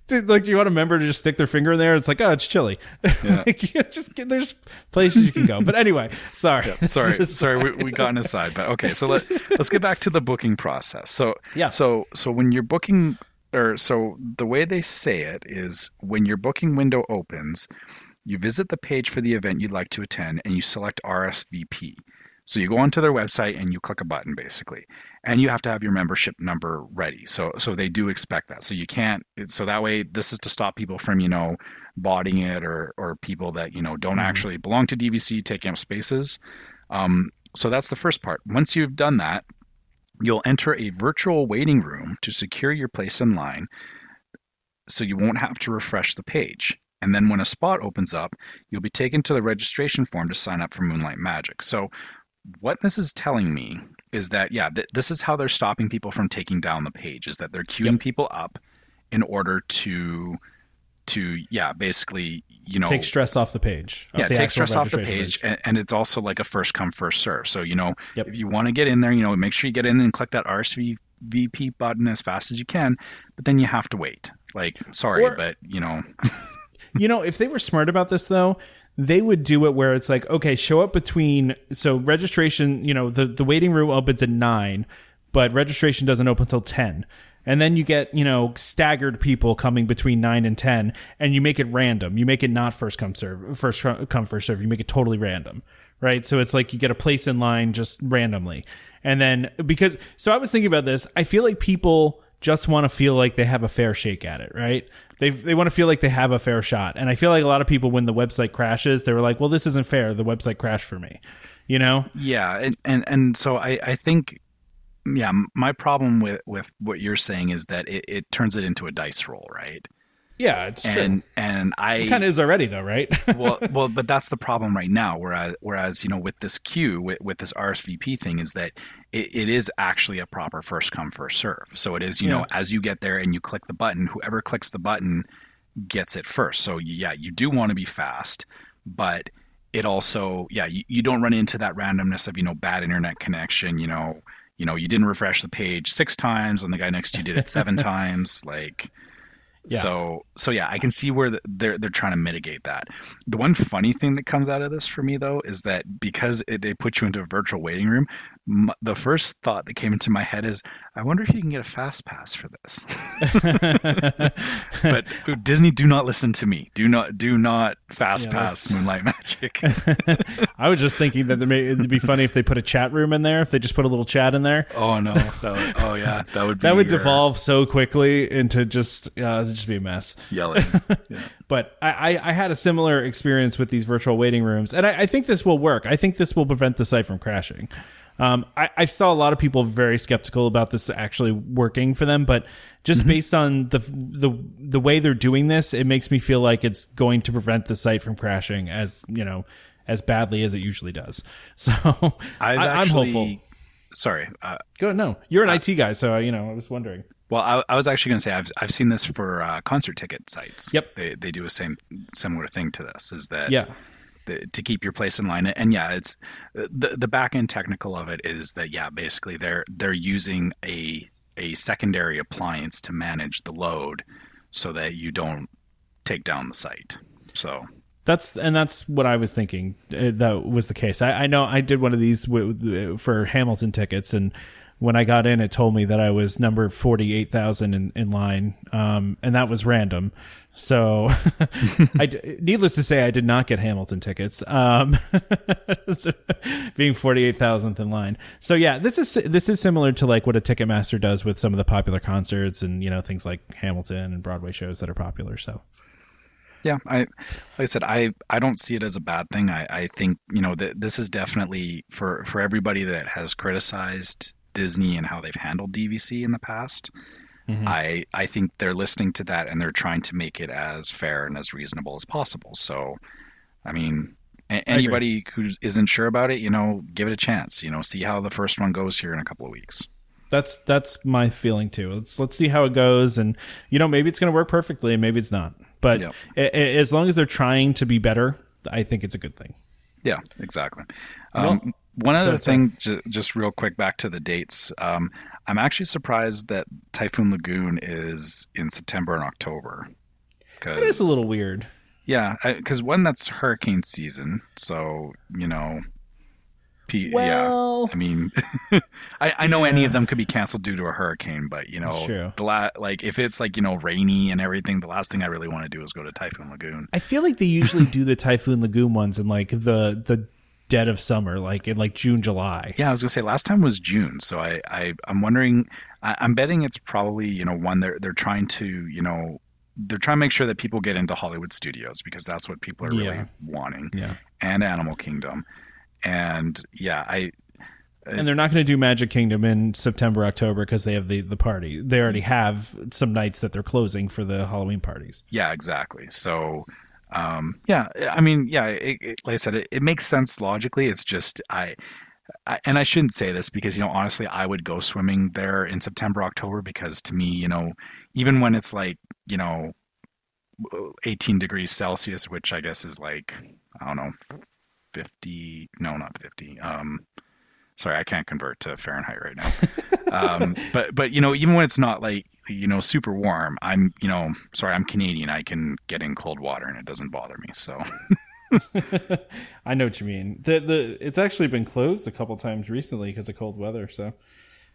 S2: Dude, Like, do you want a member to just stick their finger in there? It's like, oh, it's chilly. [LAUGHS] like, you just get, there's places you can go. But anyway, sorry. [LAUGHS]
S3: sorry sorry we, we gotten aside but okay so let, let's get back to the booking process so
S2: Yeah.
S3: so so when you're booking or so the way they say it is when your booking window opens you visit the page for the event you'd like to attend and you select RSVP so you go onto their website and you click a button basically and you have to have your membership number ready. So so they do expect that. So you can't so that way this is to stop people from you know botting it or or people that you know don't actually belong to DVC taking up spaces. Um, so that's the first part. Once you've done that you'll enter a virtual waiting room to secure your place in line so you won't have to refresh the page. And then when a spot opens up you'll be taken to the registration form to sign up for moonlight magic. So what this is telling me is that yeah th- this is how they're stopping people from taking down the page is that they're queuing people up in order to to yeah, basically you know
S2: take stress off the page. off
S3: yeah,
S2: the
S3: take stress off the
S2: registration
S3: page, and, and it's also like a first come first serve. So you know,
S2: Yep.
S3: if you want to get in there, you know, make sure you get in and click that RSVP button as fast as you can. But then you have to wait. Like, sorry,
S2: Or-
S3: but you know, [LAUGHS]
S2: You know, if they were smart about this though, they would do it where it's like, okay, show up between so registration, you know, the the waiting room opens at 9, but registration doesn't open until 10. And then you get, you know, staggered people coming between 9 and 10 and you make it random. You make it not first come serve, first come first serve. You make it totally random. Right? So it's like you get a place in line just randomly. And then because so I was thinking about this, I feel like people just want to feel like they have a fair shake at it, right? They they want to feel like they have a fair shot. And I feel like a lot of people when the website crashes, they were like, "Well, this isn't fair. The website crashed for me." You know?
S3: yeah, and and, and so I I think yeah, my problem with with what you're saying is that it, it turns it into a dice roll, right?
S2: Yeah, it's
S3: And and I
S2: kind of is already though, right? [LAUGHS]
S3: well, well, but that's the problem right now. Whereas, whereas you know, with this queue, with, with this RSVP thing, is that it, it is actually a proper first come first serve. So it is, you know, as you get there and you click the button, whoever clicks the button gets it first. So yeah, you do want to be fast, but it also, yeah, you, you don't run into that randomness of you know bad internet connection. You know, you know, you didn't refresh the page six times and the guy next to you did it seven [LAUGHS] times. Like,
S2: Yeah.
S3: so so yeah, I can see where the, they're they're trying to mitigate that. The one funny thing that comes out of this for me though is that because it, they put you into a virtual waiting room, m- the first thought that came into my head is, I wonder if you can get a fast pass for this. [LAUGHS] but Disney, do not listen to me. Do not do not fast
S2: Yeah,
S3: pass
S2: that's-
S3: Moonlight [LAUGHS] Magic. [LAUGHS]
S2: I was just thinking that there may, it'd be funny if they put a chat room in there. If they just put a little chat in there,
S3: oh no! Would, oh yeah, that would be
S2: that would
S3: your
S2: devolve so quickly into just uh, just be a mess.
S3: yelling. Yeah.
S2: But I, I, I had a similar experience with these virtual waiting rooms, and I, I think this will work. I think this will prevent the site from crashing. Um, I, I saw a lot of people very skeptical about this actually working for them, but just
S3: Mm-hmm.
S2: based on the the the way they're doing this, it makes me feel like it's going to prevent the site from crashing as you know as badly as it usually does. [LAUGHS] So
S3: I've
S2: I, I'm hopeful.
S3: Sorry. Uh,
S2: Good, no, you're an IT guy, so you know I was wondering.
S3: well, I, I was actually going to say I've I've seen this for uh, concert ticket sites.
S2: Yep.
S3: They they do a same similar thing to this. Is that
S2: Yeah.
S3: To keep your place in line. And yeah, it's the the back end technical of it is that yeah, basically they're they're using a a secondary appliance to manage the load so that you don't take down the site. So
S2: That's and that's what I was thinking. uh, That was the case. I, I know I did one of these w- for Hamilton tickets, and when I got in, it told me that I was number forty eight thousand in, in line, um, and that was random. So, [LAUGHS] I needless to say, I did not get Hamilton tickets, um, [LAUGHS] being forty eight thousandth in line. So yeah, this is this is similar to like what a Ticketmaster does with some of the popular concerts and you know things like Hamilton and Broadway shows that are popular. So
S3: yeah, I like I said, I I don't see it as a bad thing. I I think you know that this is definitely for for everybody that has criticized Disney and how they've handled DVC in the past.
S2: Mm-hmm.
S3: I I think they're listening to that and they're trying to make it as fair and as reasonable as possible. So, I mean, a- anybody who isn't sure about it, you know, give it a chance. You know, see how the first one goes here in a couple of weeks.
S2: that's that's my feeling too. Let's let's see how it goes, and you know maybe it's going to work perfectly, and maybe it's not. But
S3: Yep.
S2: a- a- as long as they're trying to be better, I think it's a good thing.
S3: Yeah, exactly. Um, one other thing, j- just real quick, back to the dates. Um, I'm actually surprised that Typhoon Lagoon is in September and October.
S2: It is a little weird.
S3: yeah, because one that's hurricane season, so you know, P- yeah. I mean, [LAUGHS] I, I know any of them could be canceled due to a hurricane, but you know, the la- like if it's like you know rainy and everything, the last thing I really want to do is go to Typhoon Lagoon.
S2: I feel like they usually do the Typhoon Lagoon ones in like the the dead of summer, like in like June, July.
S3: Yeah, I was gonna say last time was June, so I, I I'm wondering. I, I'm betting it's probably you know one they're they're trying to you know they're trying to make sure that people get into Hollywood studios because that's what people are really
S2: Yeah.
S3: wanting,
S2: Yeah.
S3: and Animal Kingdom, and yeah, I uh,
S2: And they're not going to do Magic Kingdom in September, October because they have the the party. They already have some nights that they're closing for the Halloween parties.
S3: yeah exactly. So um, yeah, I mean yeah, it, it, like I said, it, it makes sense logically. It's just I. I, and I shouldn't say this because you know honestly I would go swimming there in September October because to me you know even when it's like you know 18 degrees Celsius, which I guess is like I don't know, 50. No, not 50. Um, sorry, I can't convert to Fahrenheit right now. [LAUGHS] um, but but you know, even when it's not like you know super warm, I'm you know sorry, I'm Canadian. I can get in cold water and it doesn't bother me. So [LAUGHS] [LAUGHS]
S2: I know what you mean. The the it's actually been closed a couple times recently because of cold weather. So.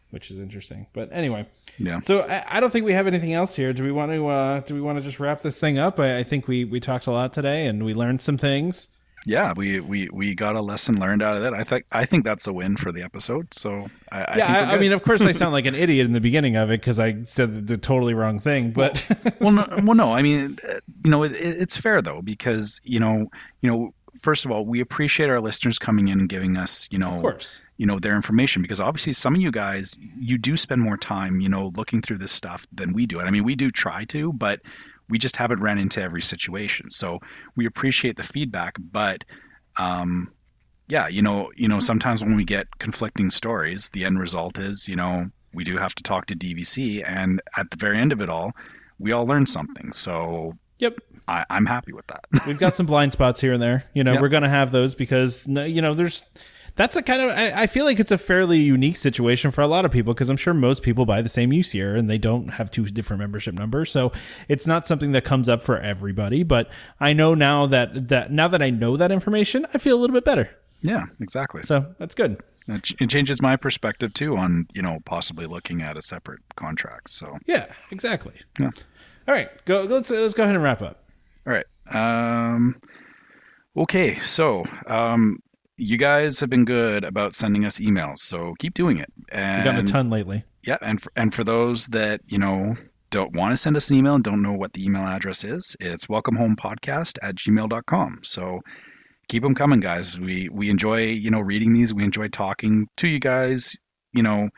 S2: Which is interesting, but anyway.
S3: Yeah.
S2: So I, I don't think we have anything else here. Do we want to? Uh, do we want to just wrap this thing up? I, I think we we talked a lot today, and we learned some things
S3: yeah, we, we, we got a lesson learned out of that. I think I think that's a win for the episode. So I, I
S2: yeah,
S3: think we're
S2: I, I mean, of course, I sound like an idiot in the beginning of it because I said the totally wrong thing. But [LAUGHS]
S3: well, no, well, no. I mean, you know, it, it's fair though because you know, you know, first of all, we appreciate our listeners coming in and giving us, you know,
S2: of course,
S3: you know, their information because obviously some of you guys, you do spend more time, you know, looking through this stuff than we do. And I mean, we do try to, but we just haven't ran into every situation. So we appreciate the feedback, but um, yeah, you know, you know, sometimes when we get conflicting stories, the end result is, you know, we do have to talk to DVC, and at the very end of it all, we all learn something. So,
S2: yep,
S3: I, I'm happy with that.
S2: we've got some blind spots here and there. You know, [LAUGHS]
S3: Yep.
S2: we're gonna have those because you know, there's that's a kind of I, I feel like it's a fairly unique situation for a lot of people because I'm sure most people buy the same use year and they don't have two different membership numbers, so it's not something that comes up for everybody. But I know now that that now that I know that information, I feel a little bit better.
S3: yeah, exactly.
S2: So that's good.
S3: It, ch- it changes my perspective too on you know possibly looking at a separate contract. So,
S2: Yeah, exactly.
S3: Yeah.
S2: All right, go. Let's let's go ahead and wrap up.
S3: all right. Um, okay, so um, you guys have been good about sending us emails, so keep doing it. And
S2: We've gotten a ton lately.
S3: Yeah, and for, and for those that you know don't want to send us an email and don't know what the email address is, it's welcomehomepodcast at gmail.com. So keep them coming, guys. We we enjoy you know reading these. We enjoy talking to you guys. You know,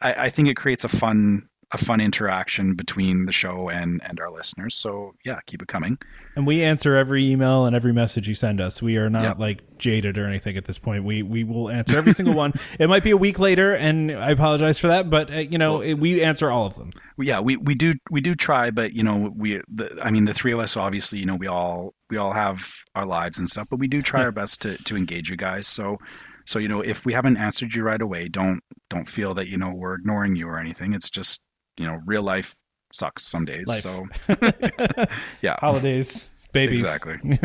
S3: I, I think it creates a fun a fun interaction between the show and and our listeners. So yeah, keep it coming.
S2: And we answer every email and every message you send us. We are not
S3: Yep.
S2: like jaded or anything at this point. We we will answer every single one. [LAUGHS] It might be a week later, and I apologize for that, but uh, you know it- we answer all of them.
S3: Yeah, we, we do we do try, but you know we the, I mean the three of us obviously you know we all we all have our lives and stuff, but we do try our best to, to engage you guys. So so you know if we haven't answered you right away, don't don't feel that you know we're ignoring you or anything. It's just you know real life sucks some days.
S2: Life.
S3: So [LAUGHS] [LAUGHS] yeah,
S2: Holidays, babies.
S3: Exactly.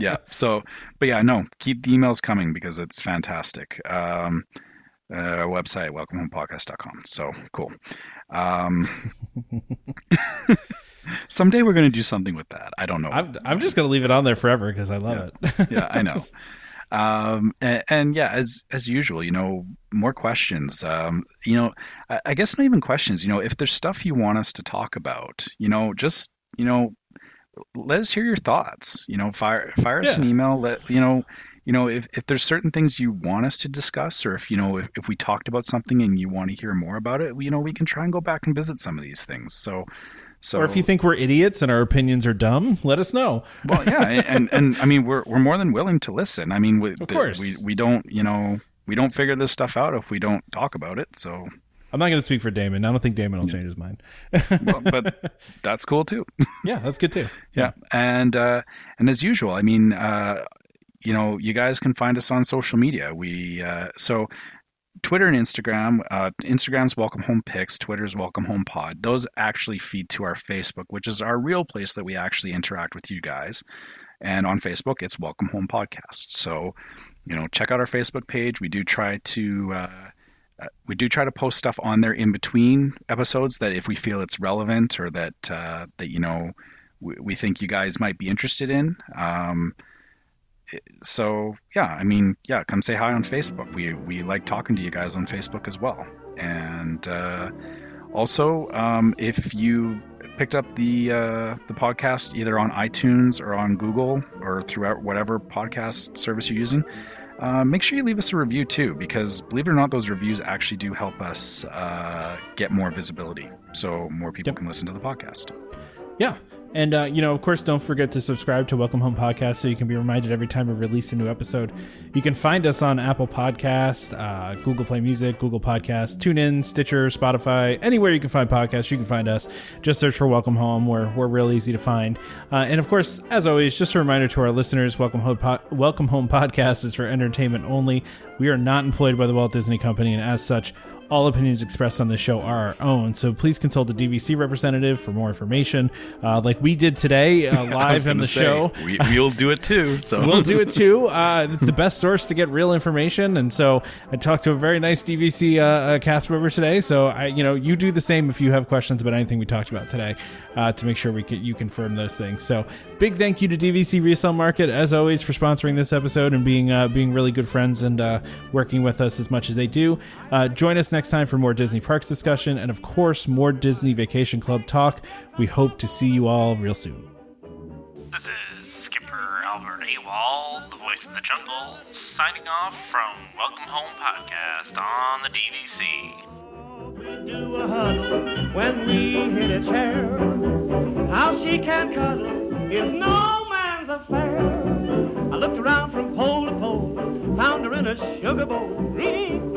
S3: yeah. So, but yeah, no, keep the emails coming because it's fantastic. Um, uh, website, welcomehomepodcast.com. So cool. Um, [LAUGHS] someday we're going to do something with that. I don't know.
S2: I'm I'm just gonna leave it on there forever because I love it.
S3: yeah, I know. Um, and, and yeah, as as usual, you know, more questions. Um, you know, I, I guess not even questions. You know, if there's stuff you want us to talk about, you know, just you know, let us hear your thoughts. You know, fire fire us an email. Let you know. You know, if, if there's certain things you want us to discuss, or if you know, if, if we talked about something and you want to hear more about it, you know, we can try and go back and visit some of these things. So, so
S2: or if you think we're idiots and our opinions are dumb, let us know.
S3: well, yeah, [LAUGHS] and, and and I mean, we're we're more than willing to listen. I mean, we,
S2: Of course.
S3: we we don't, you know, we don't figure this stuff out if we don't talk about it. So,
S2: I'm not gonna speak for Damon. I don't think Damon will change his mind.
S3: well, but [LAUGHS] that's cool too. [LAUGHS]
S2: yeah, that's good too.
S3: Yeah, and uh, and as usual, I mean, uh, you know, you guys can find us on social media. We uh, so Twitter and Instagram. Uh, Instagram's Welcome Home Pics. Twitter's Welcome Home Pod. Those actually feed to our Facebook, which is our real place that we actually interact with you guys. And on Facebook, it's Welcome Home Podcast. So, you know, check out our Facebook page. We do try to. Uh, uh, we do try to post stuff on there in between episodes that if we feel it's relevant or that uh, that you know we, we think you guys might be interested in. Um, so yeah, I mean, yeah, come say hi on Facebook. We we like talking to you guys on Facebook as well. And uh, also, um, if you picked up the uh, the podcast either on iTunes or on Google or throughout whatever podcast service you're using, uh, make sure you leave us a review too, because believe it or not, those reviews actually do help us uh, get more visibility, so more people
S2: Yep.
S3: can listen to the podcast.
S2: Yeah. And, uh, you know, of course, don't forget to subscribe to Welcome Home Podcast so you can be reminded every time we release a new episode. You can find us on Apple Podcasts, uh, Google Play Music, Google Podcasts, TuneIn, Stitcher, Spotify, anywhere you can find podcasts, you can find us. Just search for Welcome Home. We're, we're real easy to find. Uh, and, of course, as always, just a reminder to our listeners Welcome Home, po- Welcome Home Podcast is for entertainment only. We are not employed by the Walt Disney Company, and as such, all opinions expressed on the show are our own, so please consult the DVC representative for more information. Uh, like we did today, uh, [LAUGHS] live on the
S3: say,
S2: show.
S3: We, we'll do it too. So
S2: we'll do it too. [LAUGHS] Uh, it's the best source to get real information, and so I talked to a very nice DVC uh, uh, cast member today. So I, you know, you do the same if you have questions about anything we talked about today, uh, to make sure we can you confirm those things. So big thank you to DVC Resale Market as always for sponsoring this episode and being uh, being really good friends and uh, working with us as much as they do. Uh, join us next time for more Disney parks discussion and of course more Disney Vacation Club talk. We hope to see you all real soon.
S1: This is Skipper Albert Awol, the voice of the jungle, signing off from Welcome Home Podcast on the DVC.
S5: We do a huddle when we hit a chair. How she can cuddle is no man's affair. I looked around from pole to pole, found her in a sugar bowl, eating